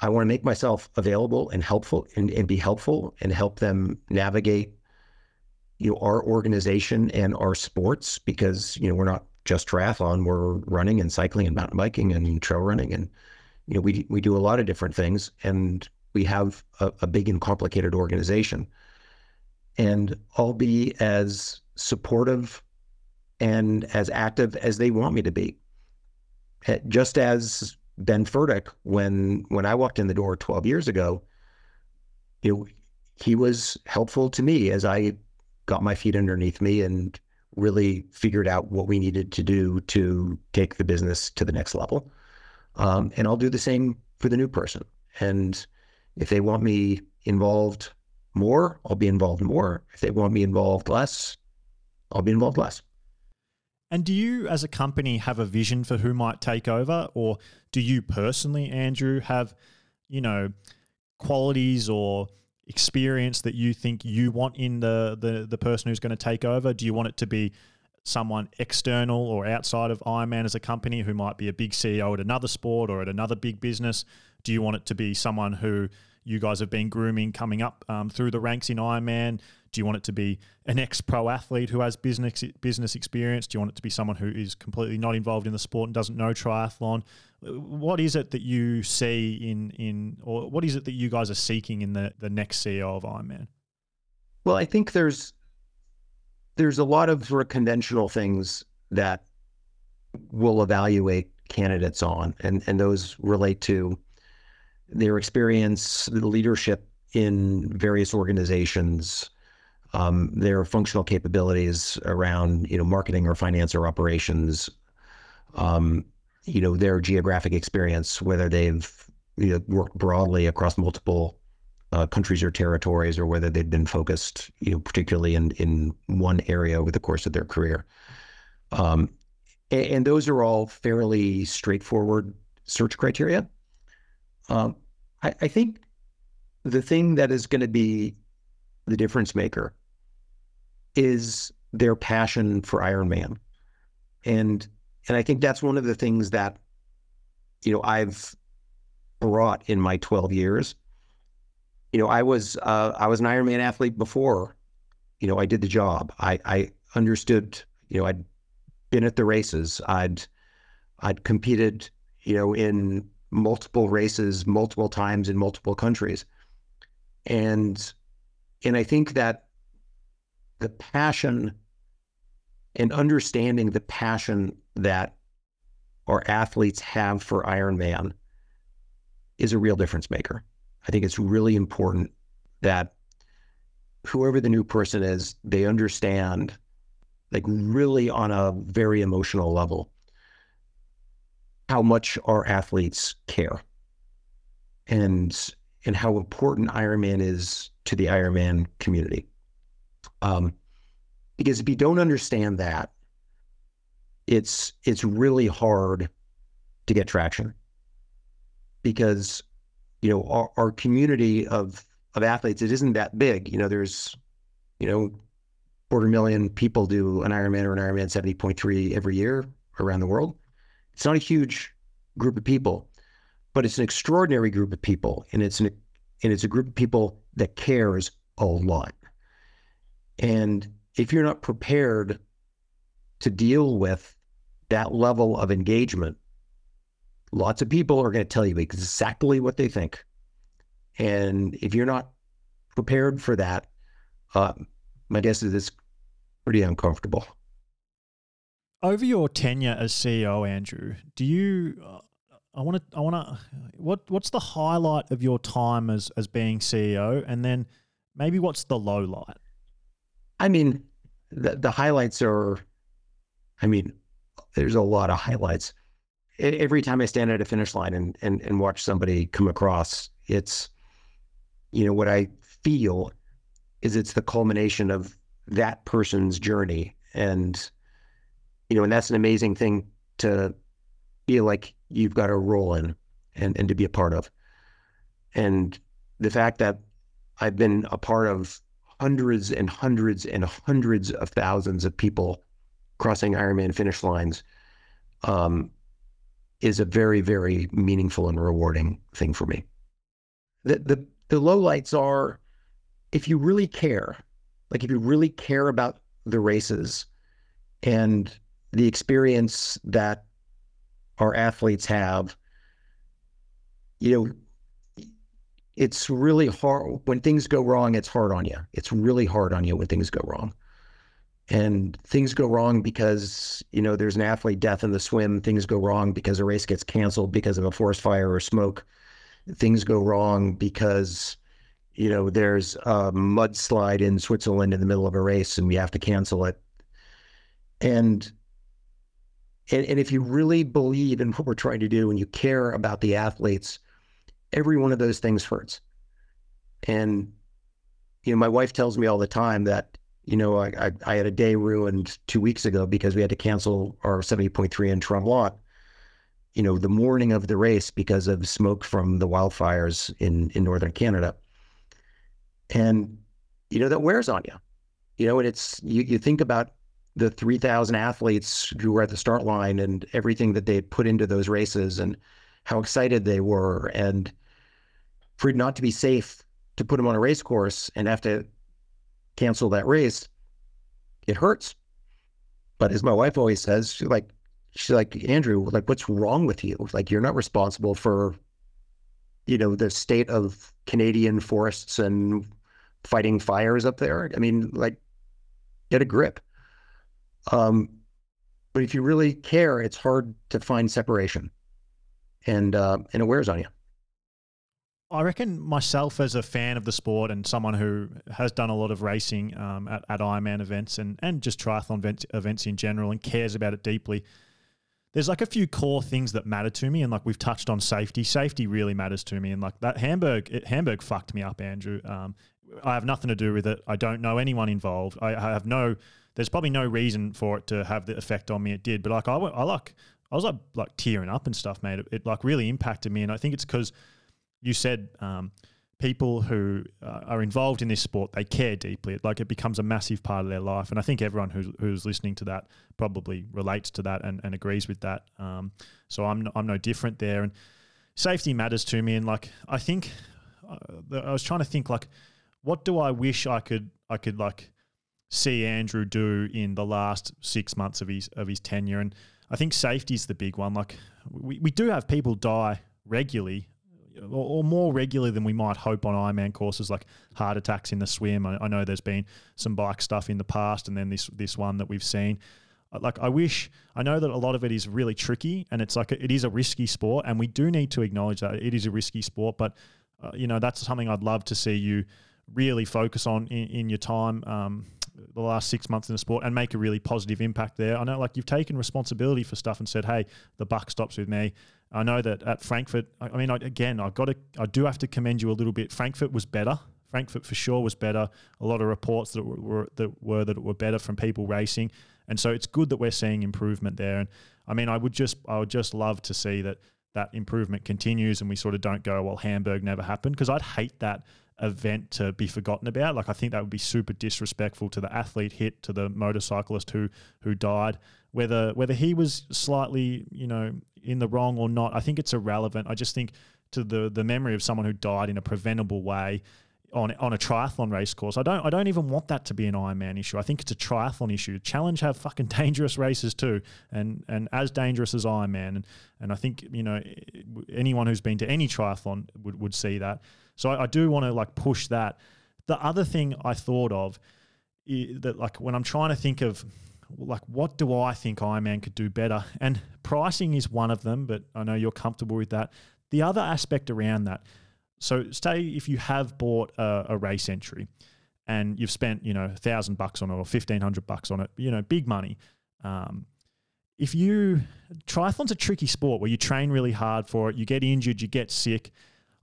I want to make myself available and helpful and, and be helpful and help them navigate you know our organization and our sports because you know we're not just triathlon. We're running and cycling and mountain biking and trail running, and you know we we do a lot of different things, and we have a, a big and complicated organization. And I'll be as supportive and as active as they want me to be. Eh, just as Ben Fertic, when when I walked in the door 12 years ago, you know, he was helpful to me as I got my feet underneath me and really figured out what we needed to do to take the business to the next level. Um, and I'll do the same for the new person. And if they want me involved more, I'll be involved more. If they want me involved less, I'll be involved less. And do you, as a company, have a vision for who might take over, or do you personally, Andrew, have, you know, qualities or experience that you think you want in the the, the person who's going to take over? Do you want it to be someone external or outside of Ironman as a company who might be a big CEO at another sport or at another big business? Do you want it to be someone who you guys have been grooming coming up um, through the ranks in Ironman? Do you want it to be an ex-pro athlete who has business business experience? Do you want it to be someone who is completely not involved in the sport and doesn't know triathlon? What is it that you see in in or what is it that you guys are seeking in the the next CEO of Ironman? Well, I think there's there's a lot of sort of conventional things that we'll evaluate candidates on, and and those relate to their experience, the leadership in various organizations, um, their functional capabilities around you know marketing or finance or operations, um, you know their geographic experience, whether they've you know, worked broadly across multiple uh, countries or territories, or whether they've been focused you know particularly in in one area over the course of their career. Um, and, and, those are all fairly straightforward search criteria. Um, I, I think the thing that is going to be the difference maker is their passion for Ironman. And and I think that's one of the things that you know I've brought in my 12 years. You know, I was uh, I was an Ironman athlete before, you know, I did the job. I I understood, you know, I'd been at the races. I'd I'd competed, you know, in multiple races multiple times in multiple countries. And and I think that the passion and understanding the passion that our athletes have for Ironman is a real difference maker. I think it's really important that whoever the new person is, they understand, like really on a very emotional level, how much our athletes care and and how important Ironman is to the Ironman community. Um, because if you don't understand that, it's it's really hard to get traction because you know our, our community of of athletes it isn't that big. You know, there's you know quarter million people do an Ironman or an Ironman 70.3 every year around the world. It's not a huge group of people, but it's an extraordinary group of people, and it's an and it's a group of people that cares a lot. And if you're not prepared to deal with that level of engagement, lots of people are going to tell you exactly what they think. And if you're not prepared for that, uh, my guess is it's pretty uncomfortable. Over your tenure as CEO, Andrew, do you? I want to. I want to. What What's the highlight of your time as as being CEO, and then maybe what's the low light? I mean, the the highlights are. I mean, there's a lot of highlights. Every time I stand at a finish line and and and watch somebody come across, it's, you know, what I feel is it's the culmination of that person's journey, and, you know, and that's an amazing thing to feel like you've got a role in and and to be a part of, and the fact that I've been a part of hundreds and hundreds and hundreds of thousands of people crossing Ironman finish lines um, is a very, very meaningful and rewarding thing for me. The, the, the lowlights are if you really care, like if you really care about the races and the experience that our athletes have, you know, it's really hard when things go wrong. It's hard on you. It's really hard on you when things go wrong. And things go wrong because, you know, there's an athlete death in the swim. Things go wrong because a race gets canceled because of a forest fire or smoke. Things go wrong because, you know, there's a mudslide in Switzerland in the middle of a race and we have to cancel it. And and, and if you really believe in what we're trying to do and you care about the athletes, every one of those things hurts. And, you know, my wife tells me all the time that, you know, I, I, I had a day ruined two weeks ago because we had to cancel our 70.3 in Tremblant, you know, the morning of the race because of smoke from the wildfires in, in Northern Canada. And, you know, that wears on you, you know, and it's, you, you think about the 3,000 athletes who were at the start line and everything that they put into those races and how excited they were. And for it not to be safe to put them on a race course and have to cancel that race, it hurts. But as my wife always says, she's like, she's like, Andrew, like, what's wrong with you? Like, you're not responsible for, you know, the state of Canadian forests and fighting fires up there. I mean, like, get a grip. Um, but if you really care, it's hard to find separation and uh, and it wears on you. I reckon myself as a fan of the sport and someone who has done a lot of racing um, at, at Ironman events and, and just triathlon events, events in general and cares about it deeply. There's like a few core things that matter to me, and like we've touched on safety. Safety really matters to me, and like that Hamburg, it, Hamburg fucked me up, Andrew. Um, I have nothing to do with it. I don't know anyone involved. I, I have no. There's probably no reason for it to have the effect on me it did, but like I, I like I was like like tearing up and stuff, mate. It, it like really impacted me, and I think it's because you said um, people who uh, are involved in this sport they care deeply. It, like it becomes a massive part of their life, and I think everyone who's who's listening to that probably relates to that and, and agrees with that. Um, so I'm no, I'm no different there, and safety matters to me. And like I think uh, I was trying to think like, what do I wish I could I could like see Andrew do in the last six months of his of his tenure and I think safety is the big one. Like we, we do have people die regularly or, or, more regularly than we might hope on Ironman courses, like heart attacks in the swim. I, I, know there's been some bike stuff in the past, and then this this one that we've seen. Uh, like I wish I know that a lot of it is really tricky, and it's like a, it is a risky sport, and we do need to acknowledge that it is a risky sport. But uh, you know that's something I'd love to see you really focus on in, in your time. Um, the last six months in the sport and make a really positive impact there. I know, like you've taken responsibility for stuff and said, "Hey, the buck stops with me." I know that at Frankfurt, I, mean, I, again, I've got to, I do have to commend you a little bit. Frankfurt was better. Frankfurt for sure was better. A lot of reports that were, that were that were better from people racing, and so it's good that we're seeing improvement there. And I mean, I would just I would just love to see that that improvement continues and we sort of don't go well Hamburg never happened because I'd hate that event to be forgotten about. Like I think that would be super disrespectful to the athlete hit, to the motorcyclist who who died. Whether whether he was slightly, you know, in the wrong or not, I think it's irrelevant. I just think to the the memory of someone who died in a preventable way on on a triathlon race course. I don't I don't even want that to be an Ironman issue. I think it's a triathlon issue. Challenge have fucking dangerous races too, and and as dangerous as Ironman. And and I think you know anyone who's been to any triathlon would would see that. So I, I do want to like push that. The other thing I thought of is that like when I'm trying to think of like what do I think Ironman could do better, and pricing is one of them. But I know you're comfortable with that. The other aspect around that so, say if you have bought a, a race entry and you've spent, you know, a thousand bucks on it or fifteen hundred bucks on it, you know, big money. Um, if you triathlon's a tricky sport where you train really hard for it, you get injured, you get sick.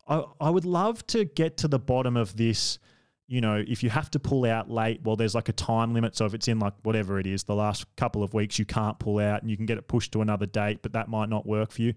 I, I would love to get to the bottom of this. You know, if you have to pull out late, well, there's like a time limit. So if it's in like whatever it is, the last couple of weeks, you can't pull out and you can get it pushed to another date, but that might not work for you.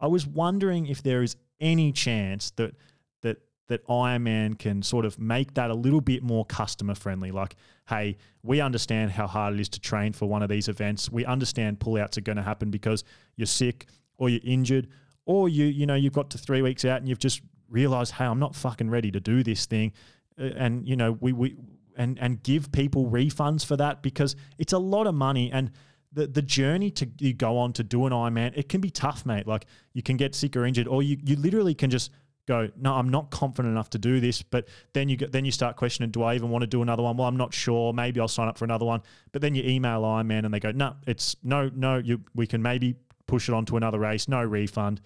I was wondering if there is any chance that that that Ironman can sort of make that a little bit more customer friendly. Like, hey, we understand how hard it is to train for one of these events. We understand pullouts are going to happen because you're sick or you're injured or you you know you've got to three weeks out and you've just realized, hey, I'm not fucking ready to do this thing, uh, and you know we we and and give people refunds for that because it's a lot of money and. The, the journey to you go on to do an Ironman, it can be tough, mate. Like you can get sick or injured, or you, you literally can just go, no, I'm not confident enough to do this. But then you get, then you start questioning, do I even want to do another one? Well, I'm not sure. Maybe I'll sign up for another one. But then you email Ironman and they go, no, it's no, no. You we can maybe push it on to another race, no refund.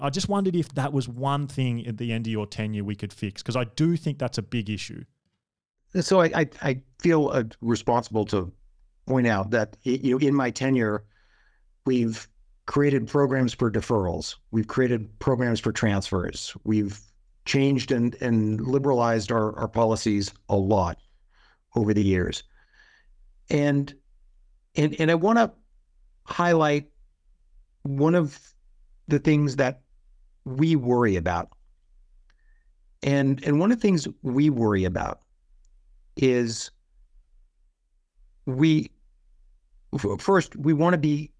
I just wondered if that was one thing at the end of your tenure we could fix because I do think that's a big issue. So I I, I feel uh, responsible to point out that you know in my tenure we've created programs for deferrals. We've created programs for transfers. We've changed and, and liberalized our, our policies a lot over the years. And and and I want to highlight one of the things that we worry about. And and one of the things we worry about is we first we want to be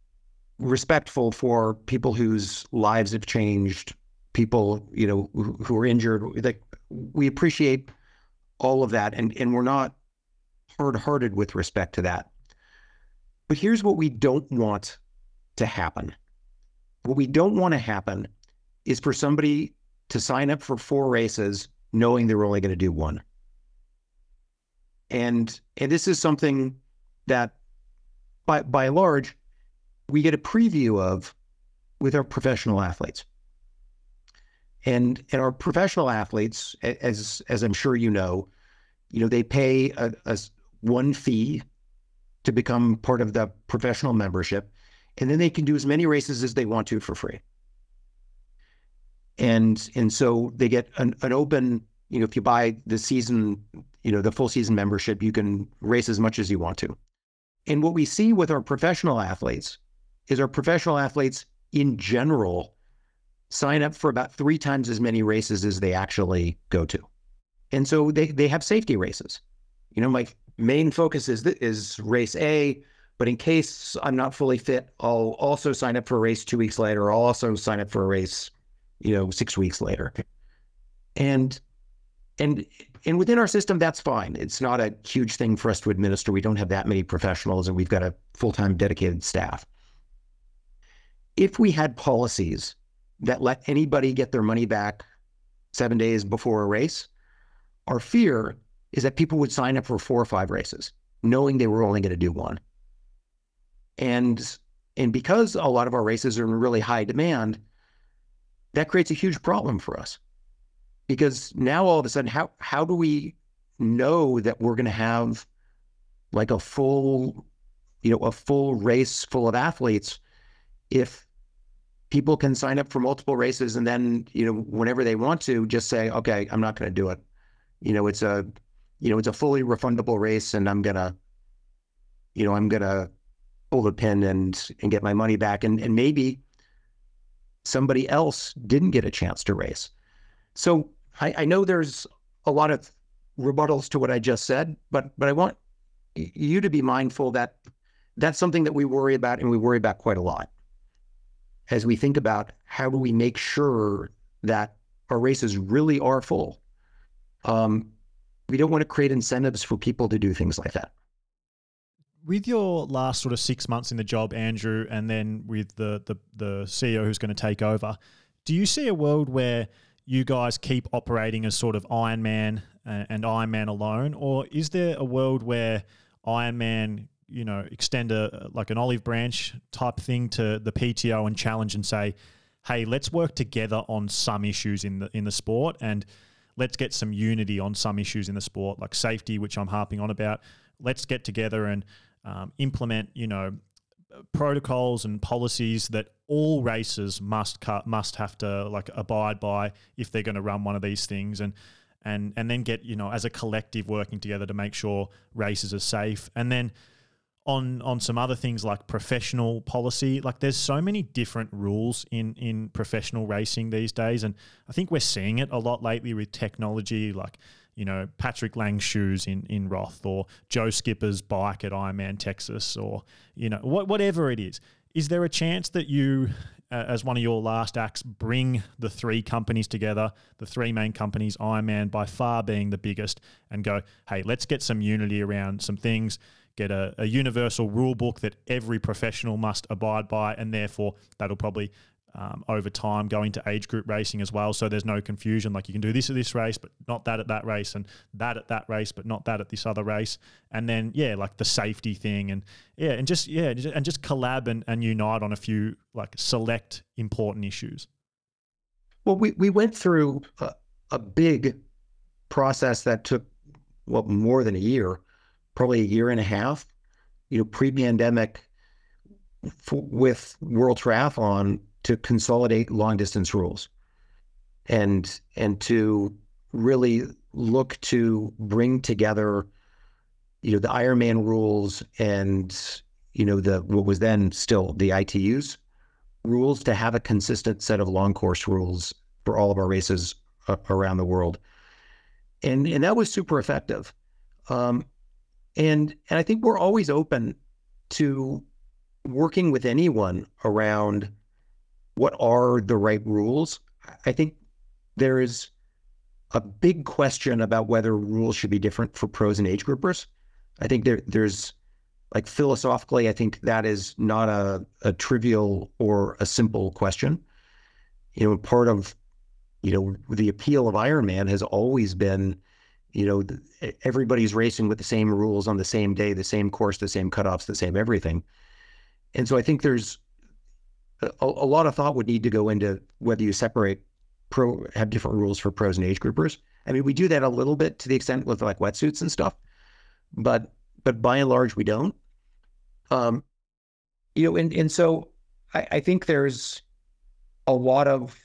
respectful for people whose lives have changed, people you know who, who are injured. Like we appreciate all of that, and and we're not hard-hearted with respect to that. But here's what we don't want to happen. What we don't want to happen is for somebody to sign up for four races knowing they're only going to do one. And and this is something that by by and large we get a preview of with our professional athletes. And and our professional athletes, as as I'm sure you know, you know they pay a, a one fee to become part of the professional membership, and then they can do as many races as they want to for free. And and so they get an, an open, you know, if you buy the season, you know, the full season membership, you can race as much as you want to. And what we see with our professional athletes is our professional athletes in general sign up for about three times as many races as they actually go to. And so they, they have safety races. You know, my main focus is is race A, but in case I'm not fully fit, I'll also sign up for a race two weeks later. I'll also sign up for a race, you know, six weeks later. And and and within our system, that's fine. It's not a huge thing for us to administer. We don't have that many professionals, and we've got a full time dedicated staff if we had policies that let anybody get their money back seven days before a race, our fear is that people would sign up for four or five races, knowing they were only going to do one. And and because a lot of our races are in really high demand, that creates a huge problem for us. Because now all of a sudden, how how do we know that we're going to have like a full, you know, a full race full of athletes if people can sign up for multiple races and then you know whenever they want to just say okay i'm not going to do it you know it's a you know it's a fully refundable race and i'm to you know i'm going to pull the pin and and get my money back. And and maybe somebody else didn't get a chance to race. So I, I know there's a lot of rebuttals to what I just said, but but I want you to be mindful that that's something that we worry about and we worry about quite a lot as we think about how do we make sure that our races really are full. Um, we don't want to create incentives for people to do things like that. With your last sort of six months in the job, Andrew, and then with the the, the CEO who's going to take over, do you see a world where you guys keep operating as sort of Ironman and Ironman alone, or is there a world where Ironman, you know, extend a like an olive branch type thing to the PTO and challenge and say, hey, let's work together on some issues in the in the sport and let's get some unity on some issues in the sport, like safety, which I'm harping on about. Let's get together and um, implement, you know, protocols and policies that all races must cut, must have to like abide by if they're going to run one of these things, and and and then get you know as a collective working together to make sure races are safe, and then on on some other things like professional policy like there's so many different rules in in professional racing these days. And i think we're seeing it a lot lately with technology like you know Patrick Lange's shoes in in roth or joe skipper's bike at ironman texas or you know what, whatever it is. Is there a chance that you uh, as one of your last acts bring the three companies together the three main companies ironman by far being the biggest and go hey let's get some unity around some things get a, a universal rule book that every professional must abide by, and therefore that'll probably um, over time going to age group racing as well. So there's no confusion. Like you can do this at this race, but not that at that race, and that at that race, but not that at this other race. And then yeah, like the safety thing, and yeah, and just yeah, and just collab and, and unite on a few like select important issues. Well, we we went through a, a big process that took well more than a year probably a year and a half, you know, pre-pandemic with World Triathlon to consolidate long distance rules and and to really look to bring together you know the Ironman rules and you know the what was then still the ITUs rules to have a consistent set of long course rules for all of our races uh, around the world. And and that was super effective. Um, and and I think we're always open to working with anyone around what are the right rules. I think there is a big question about whether rules should be different for pros and age groupers. I think there there's like philosophically, I think that is not a, a trivial or a simple question. You know, part of you know the appeal of Ironman has always been you know, everybody's racing with the same rules on the same day, the same course, the same cutoffs, the same everything. And so I think there's a, a lot of thought would need to go into whether you separate pro, have different rules for pros and age groupers. I mean, we do that a little bit to the extent with like wetsuits and stuff, but but by and large we don't. Um, you know, and and so I, I think there's a lot of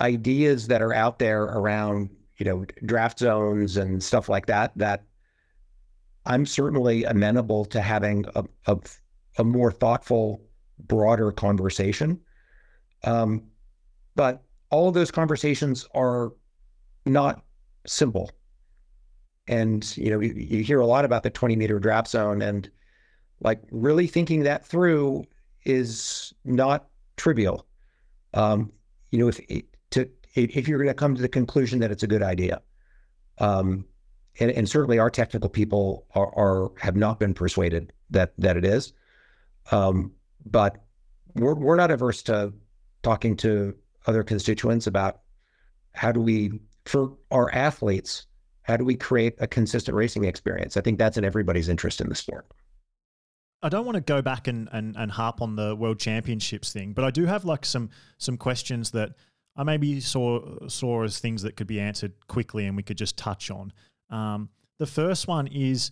ideas that are out there around you know, draft zones and stuff like that, that I'm certainly amenable to having a, a, a more thoughtful, broader conversation. Um, but all of those conversations are not simple. And, you know, you, you hear a lot about the 20 meter draft zone and like really thinking that through is not trivial. Um, you know, if to if you're going to come to the conclusion that it's a good idea. Um, and, and, certainly our technical people are, are, have not been persuaded that that it is. Um, but we're we're not averse to talking to other constituents about how do we for our athletes how do we create a consistent racing experience? I think that's in everybody's interest in the sport. I don't want to go back and, and, and harp on the world championships thing, but I do have like some some questions that I maybe saw saw as things that could be answered quickly and we could just touch on. Um, the first one is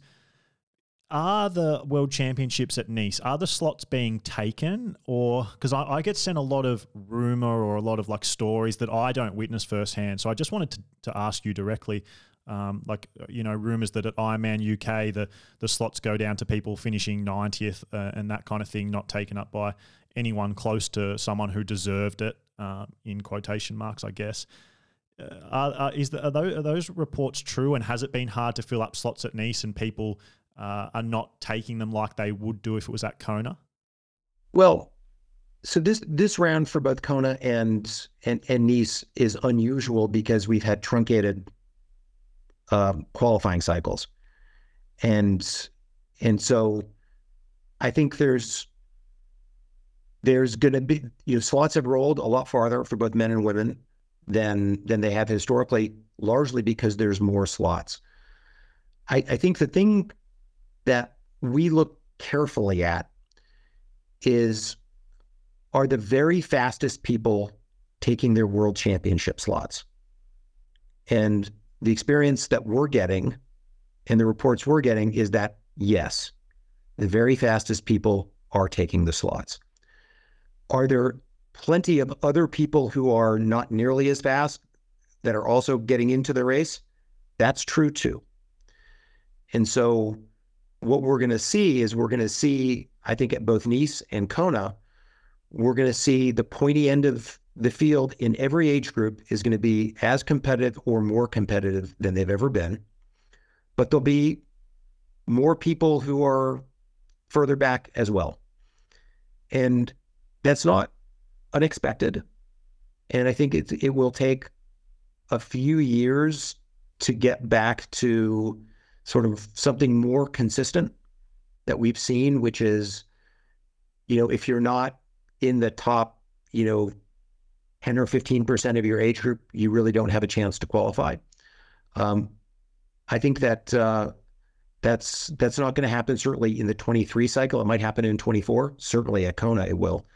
are the world championships at Nice are the slots being taken or because I, I, get sent a lot of rumor or a lot of like stories that I don't witness firsthand. So I just wanted to, to ask you directly, Um, like you know, rumors that at Ironman UK the the slots go down to people finishing 90th uh, and that kind of thing, not taken up by anyone close to someone who deserved it. Uh, in quotation marks, I guess. Uh, are, are, is the, are, those, are, those, reports true? And has it been hard to fill up slots at Nice and people uh, are not taking them like they would do if it was at Kona? Well, so this this round for both Kona and and, and Nice is unusual because we've had truncated um, qualifying cycles, and and so I think there's there's going to be you know slots have rolled a lot farther for both men and women than than they have historically, largely because there's more slots. I, I think the thing that we look carefully at is are the very fastest people taking their world championship slots. And the experience that we're getting and the reports we're getting is that yes, the very fastest people are taking the slots. Are there plenty of other people who are not nearly as fast that are also getting into the race. That's true too. And so what we're going to see is we're going to see, I think at both Nice and Kona, we're going to see the pointy end of the field in every age group is going to be as competitive or more competitive than they've ever been. But there'll be more people who are further back as well. And that's not unexpected. And I think it, it will take a few years to get back to sort of something more consistent that we've seen, which is, you know, if you're not in the top, you know, 10 or 15% of your age group, you really don't have a chance to qualify. Um, I think that uh, that's that's not going to happen certainly in the 23 cycle. It might happen in 24. Certainly at Kona, it will.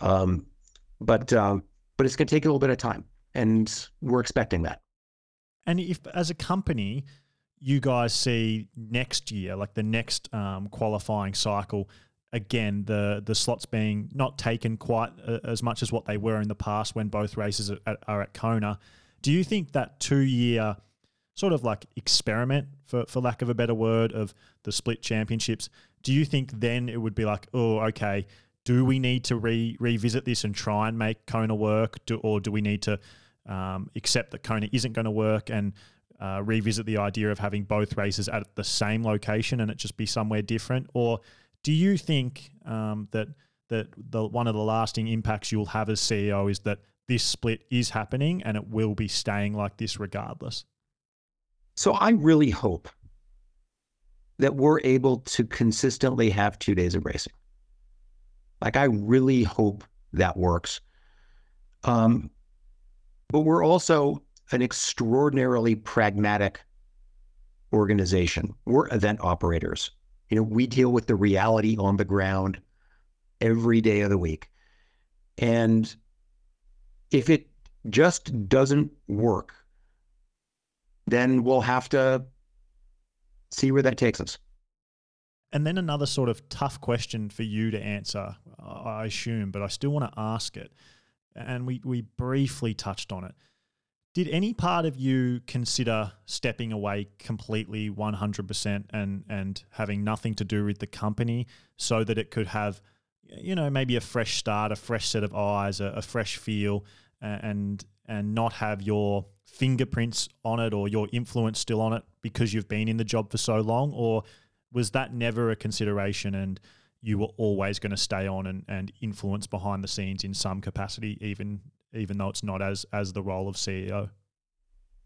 Um, but um, but it's going to take a little bit of time, and we're expecting that. And if, as a company, you guys see next year, like the next um, qualifying cycle, again the the slots being not taken quite uh, as much as what they were in the past when both races are at, are at Kona. Do you think that two year sort of like experiment, for for lack of a better word, of the split championships? Do you think then it would be like, oh, okay, do we need to re- revisit this and try and make Kona work, do, or do we need to um, accept that Kona isn't going to work and uh, revisit the idea of having both races at the same location and it just be somewhere different? Or do you think um, that that the one of the lasting impacts you'll have as CEO is that this split is happening and it will be staying like this regardless? So I really hope that we're able to consistently have two days of racing. Like, I really hope that works. Um, but we're also an extraordinarily pragmatic organization. We're event operators. You know, we deal with the reality on the ground every day of the week. And if it just doesn't work, then we'll have to see where that takes us. And then another sort of tough question for you to answer, I assume, but I still want to ask it. And we, we briefly touched on it. Did any part of you consider stepping away completely 100% and, and having nothing to do with the company so that it could have, you know, maybe a fresh start, a fresh set of eyes, a, a fresh feel, and, and not have your fingerprints on it or your influence still on it because you've been in the job for so long? Or was that never a consideration and you were always going to stay on and, and influence behind the scenes in some capacity even even though it's not as as the role of CEO?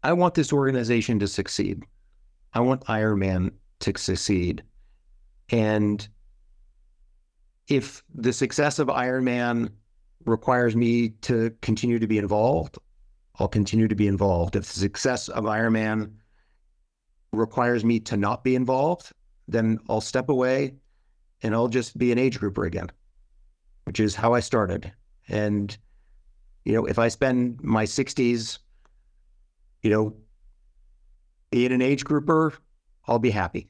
I want this organization to succeed. I want Ironman to succeed. And if the success of Ironman requires me to continue to be involved, I'll continue to be involved. If the success of Ironman requires me to not be involved, then I'll step away and I'll just be an age grouper again, which is how I started. And, you know, if I spend my 60s, you know, in an age grouper, I'll be happy.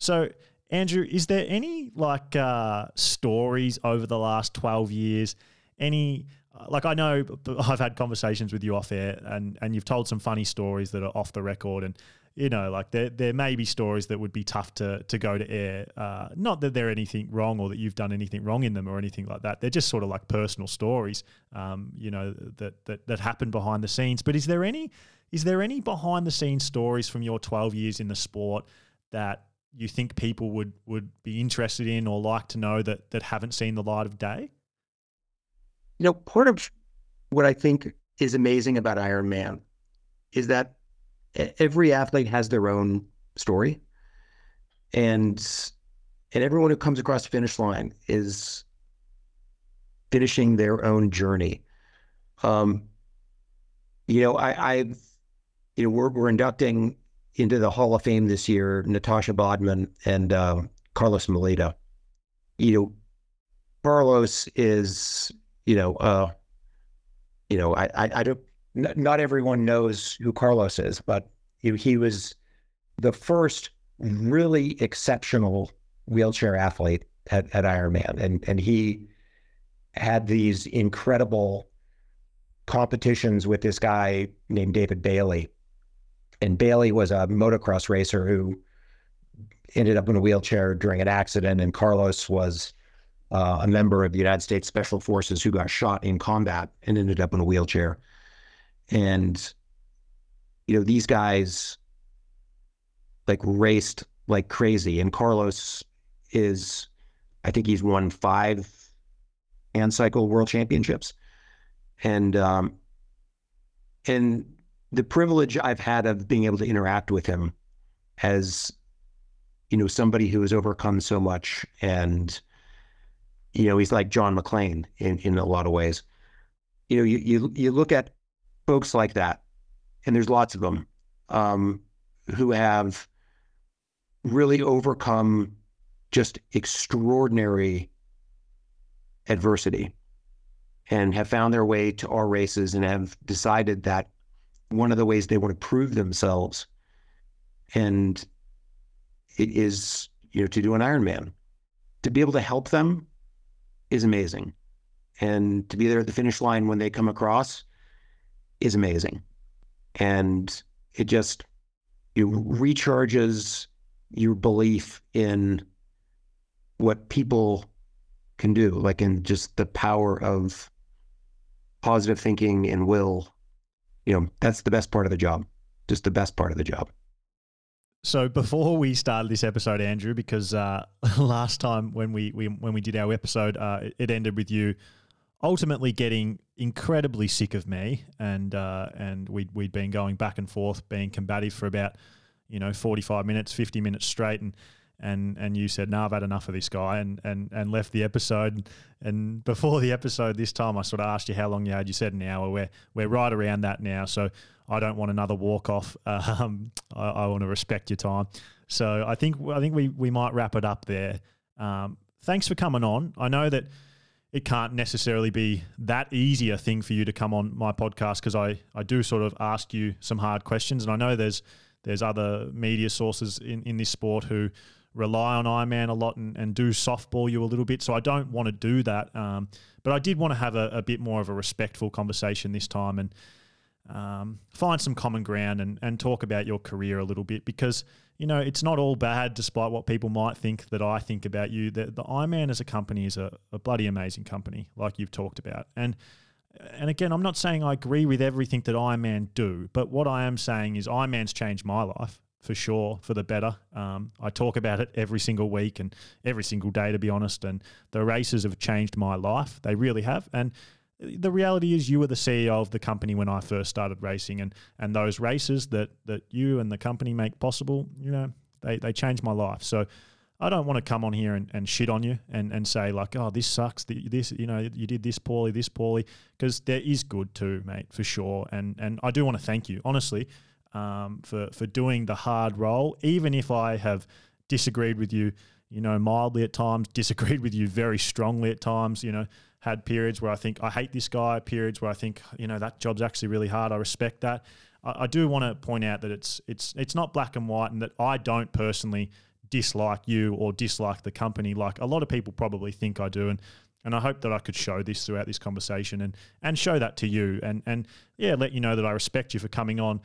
So, Andrew, is there any like uh, stories over the last 12 years, any like I know I've had conversations with you off air, and and you've told some funny stories that are off the record, and you know, like there there may be stories that would be tough to to go to air. Uh, not that they're anything wrong or that you've done anything wrong in them or anything like that. They're just sort of like personal stories, um, you know, that that that happen behind the scenes. But is there any is there any behind the scenes stories from your 12 years in the sport that you think people would would be interested in or like to know that that haven't seen the light of day? You know, part of what I think is amazing about Ironman is that every athlete has their own story, and and everyone who comes across the finish line is finishing their own journey. Um, you know, I, I've you know we're we're inducting into the Hall of Fame this year Natascha Badmann and uh, Carlos Moleda. You know, Carlos is you know uh, you know I I, I don't not everyone knows who Carlos is, but he, he was the first really exceptional wheelchair athlete at, at Ironman, and and he had these incredible competitions with this guy named David Bailey, and Bailey was a motocross racer who ended up in a wheelchair during an accident, and Carlos was uh, a member of the United States Special Forces who got shot in combat and ended up in a wheelchair. And you know, these guys like raced like crazy. And Carlos is, I think he's won five hand cycle world championships. And, um, and the privilege I've had of being able to interact with him as, you know, somebody who has overcome so much and, you know, he's like John McClane in, in a lot of ways. You know, you, you, you look at folks like that and there's lots of them um, who have really overcome just extraordinary adversity and have found their way to our races and have decided that one of the ways they want to prove themselves and it is you know to do an Ironman. To be able to help them is amazing. And to be there at the finish line when they come across is amazing and it just it recharges your belief in what people can do, like in just the power of positive thinking and will. You know, that's the best part of the job. Just the best part of the job. So before we started this episode, Andrew, because uh, last time when we, we when we did our episode, uh, it ended with you ultimately getting incredibly sick of me, and uh, and we'd we'd been going back and forth, being combative for about you know forty five minutes, fifty minutes straight, and and and you said, "No, I've had enough of this guy," and and and left the episode. And before the episode this time, I sort of asked you how long you had. You said an hour. We're we're right around that now, so I don't want another walk off. Um, I, I want to respect your time. So I think I think we we might wrap it up there. Um, thanks for coming on. I know that it can't necessarily be that easy a thing for you to come on my podcast because I, I do sort of ask you some hard questions. And I know there's there's other media sources in, in this sport who rely on Ironman a lot and, and do softball you a little bit. So I don't want to do that. Um, but I did want to have a, a, bit more of a respectful conversation this time and um, find some common ground and, and talk about your career a little bit because – you know, it's not all bad, despite what people might think that I think about you. The, the Ironman as a company is a, a bloody amazing company, like you've talked about. And and again, I'm not saying I agree with everything that Ironman do, but what I am saying is Ironman's changed my life for sure for the better. Um, I talk about it every single week and every single day, to be honest. And the races have changed my life; they really have. And the reality is you were the CEO of the company when I first started racing and and those races that that you and the company make possible, you know, they, they changed my life. So I don't want to come on here and, and shit on you and, and say like, oh, this sucks. This, you know, you did this poorly, this poorly, because there is good too, mate, for sure. And and I do want to thank you, honestly, um, for for doing the hard role, even if I have disagreed with you, you know, mildly at times, disagreed with you very strongly at times, you know, had periods where I think I hate this guy, periods where I think you know that job's actually really hard. I respect that. I, I do want to point out that it's it's it's not black and white, and that I don't personally dislike you or dislike the company like a lot of people probably think I do. And And I hope that I could show this throughout this conversation and and show that to you and and yeah, let you know that I respect you for coming on.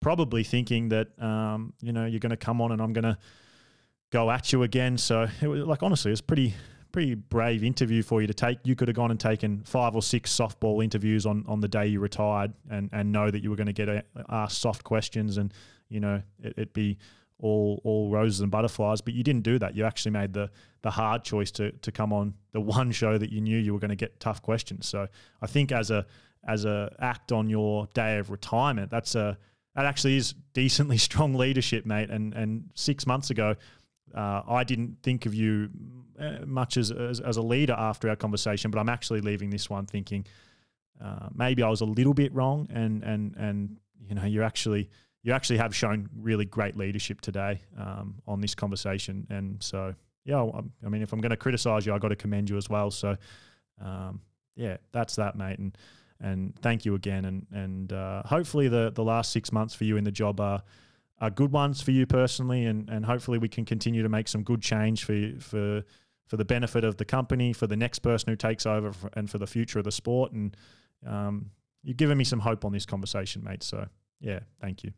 Probably thinking that um, you know you're going to come on and I'm going to go at you again. So it was like honestly, it's pretty pretty brave interview for you to take. You could have gone and taken five or six softball interviews on, on the day you retired and, and know that you were going to get asked soft questions and, you know, it, would be all all roses and butterflies. But you didn't do that. You actually made the the hard choice to to come on the one show that you knew you were going to get tough questions. So I think as a as a act on your day of retirement, that's a that actually is decently strong leadership, mate. And and six months ago, uh, I didn't think of you uh, much as, as, as a leader after our conversation, but I'm actually leaving this one thinking uh, maybe I was a little bit wrong, and and and you know you actually you actually have shown really great leadership today um, on this conversation, and so yeah, I, I mean if I'm going to criticize you, I got to commend you as well. So um, yeah, that's that, mate, and and thank you again, and and uh, hopefully the the last six months for you in the job are are good ones for you personally, and and hopefully we can continue to make some good change for for for the benefit of the company, for the next person who takes over, and for the future of the sport. And um, you've given me some hope on this conversation, mate. So yeah, thank you.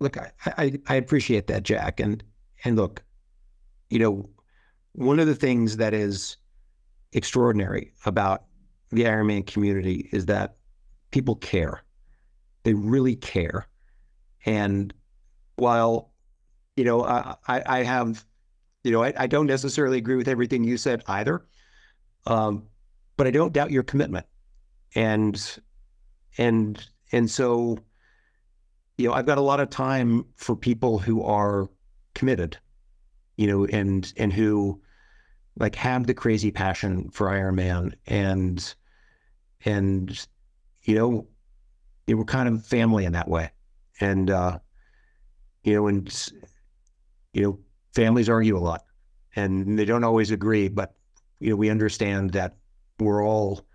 Look, I, I, I appreciate that, Jack. And and look, you know, one of the things that is extraordinary about the Ironman community is that people care. They really care. And while, you know, I, I have, you know, I, I don't necessarily agree with everything you said either, um, but I don't doubt your commitment. And, and, and so, you know, I've got a lot of time for people who are committed, you know, and, and who like have the crazy passion for Ironman and, and, you know, they were kind of family in that way. And, uh, you know, and you know, families argue a lot, and they don't always agree. But you know, we understand that we're all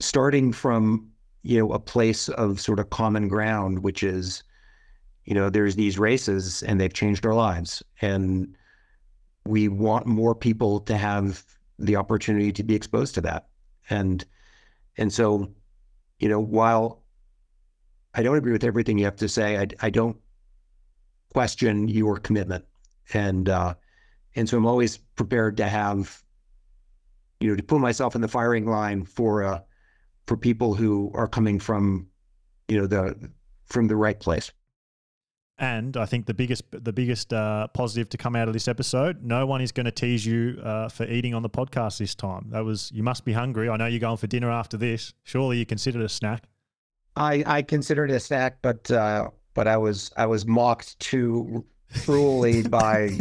starting from you know a place of sort of common ground, which is you know, there's these races and they've changed our lives, and we want more people to have the opportunity to be exposed to that, and and so you know, while I don't agree with everything you have to say, I, I don't question your commitment. And uh, and so I'm always prepared to have, you know, to put myself in the firing line for uh, for people who are coming from, you know, the from the right place. And I think the biggest the biggest uh, positive to come out of this episode, no one is going to tease you uh, for eating on the podcast this time. That was you must be hungry. I know you're going for dinner after this. Surely you consider it a snack. I I consider it a snack, but uh, but I was I was mocked too cruelly by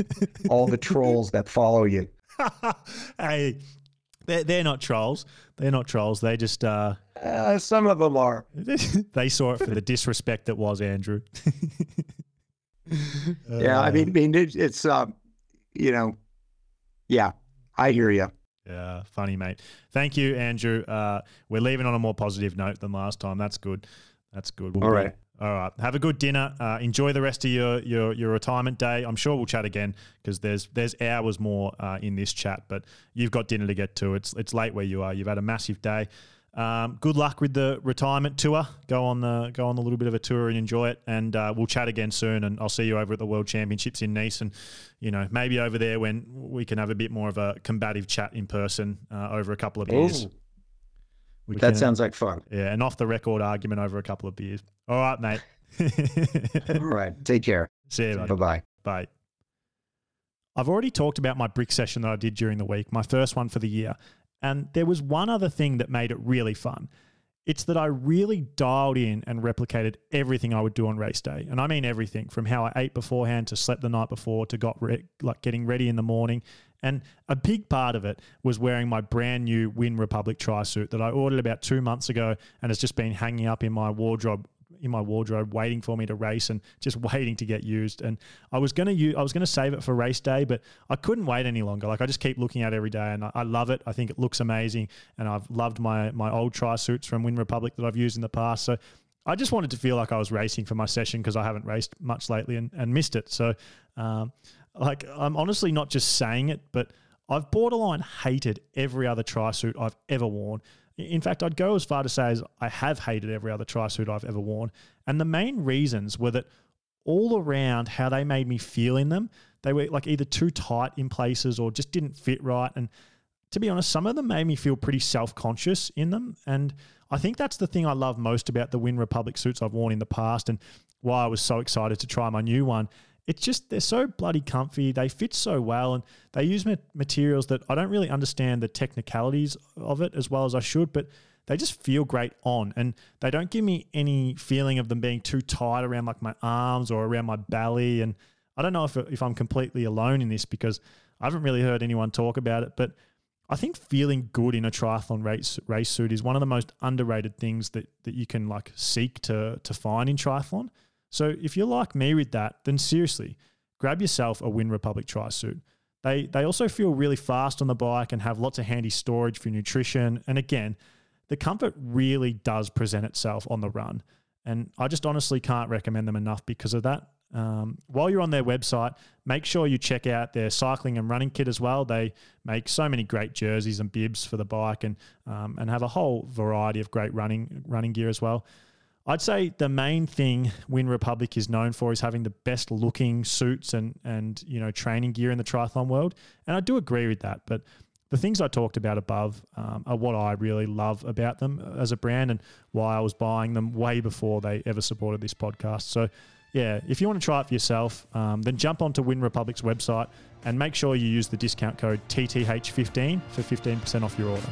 all the trolls that follow you. hey, they're, they're not trolls. They're not trolls. They just uh, uh, some of them are. they saw it for the disrespect that was Andrew. yeah, I mean, I mean it, it's um, you know, yeah, I hear you. Yeah, funny, mate. Thank you, Andrew. Uh, we're leaving on a more positive note than last time. That's good. That's good. We'll All right. All right. Have a good dinner. Uh, enjoy the rest of your, your your retirement day. I'm sure we'll chat again because there's there's hours more uh, in this chat. But you've got dinner to get to. It's it's late where you are. You've had a massive day. Um, good luck with the retirement tour. Go on the go on a little bit of a tour and enjoy it. And uh, we'll chat again soon. And I'll see you over at the World Championships in Nice. And you know maybe over there when we can have a bit more of a combative chat in person uh, over a couple of beers. Ooh. That can, sounds like fun. Yeah, an off the record argument over a couple of beers. All right, mate. All right. Take care. See you. Bye bye. Bye. I've already talked about my brick session that I did during the week, my first one for the year. And there was one other thing that made it really fun. It's that I really dialed in and replicated everything I would do on race day. And I mean everything from how I ate beforehand to slept the night before to got re- like getting ready in the morning and a big part of it was wearing my brand new Wyn Republic tri suit that I ordered about two months ago and has just been hanging up in my wardrobe in my wardrobe waiting for me to race and just waiting to get used. And I was going to use I was to save it for race day but I couldn't wait any longer. Like I just keep looking at it every day and I, I love it. I think it looks amazing and I've loved my my old tri suits from Wyn Republic that I've used in the past. So I just wanted to feel like I was racing for my session because I haven't raced much lately and, and missed it. So um, like I'm honestly not just saying it, but I've borderline hated every other tri suit I've ever worn. In fact, I'd go as far to say as I have hated every other tri suit I've ever worn. And the main reasons were that all around how they made me feel in them, they were like either too tight in places or just didn't fit right. And to be honest, some of them made me feel pretty self conscious in them. And I think that's the thing I love most about the Wyn Republic suits I've worn in the past and why I was so excited to try my new one. It's just, they're so bloody comfy. They fit so well and they use materials that I don't really understand the technicalities of it as well as I should, but they just feel great on and they don't give me any feeling of them being too tight around like my arms or around my belly. And I don't know if, if I'm completely alone in this because I haven't really heard anyone talk about it, but I think feeling good in a triathlon race race suit is one of the most underrated things that that you can like seek to to find in triathlon. So if you're like me with that, then seriously, grab yourself a Wyn Republic tri suit. They they also feel really fast on the bike and have lots of handy storage for nutrition. And again, the comfort really does present itself on the run. And I just honestly can't recommend them enough because of that. Um, while you're on their website, make sure you check out their cycling and running kit as well. They make so many great jerseys and bibs for the bike, and um, and have a whole variety of great running running gear as well. I'd say the main thing Wyn Republic is known for is having the best looking suits and and you know training gear in the triathlon world, and I do agree with that. But the things I talked about above um, are what I really love about them as a brand and why I was buying them way before they ever supported this podcast. So yeah, if you want to try it for yourself, um, then jump onto Wyn Republic's website and make sure you use the discount code TTH15 for 15% off your order.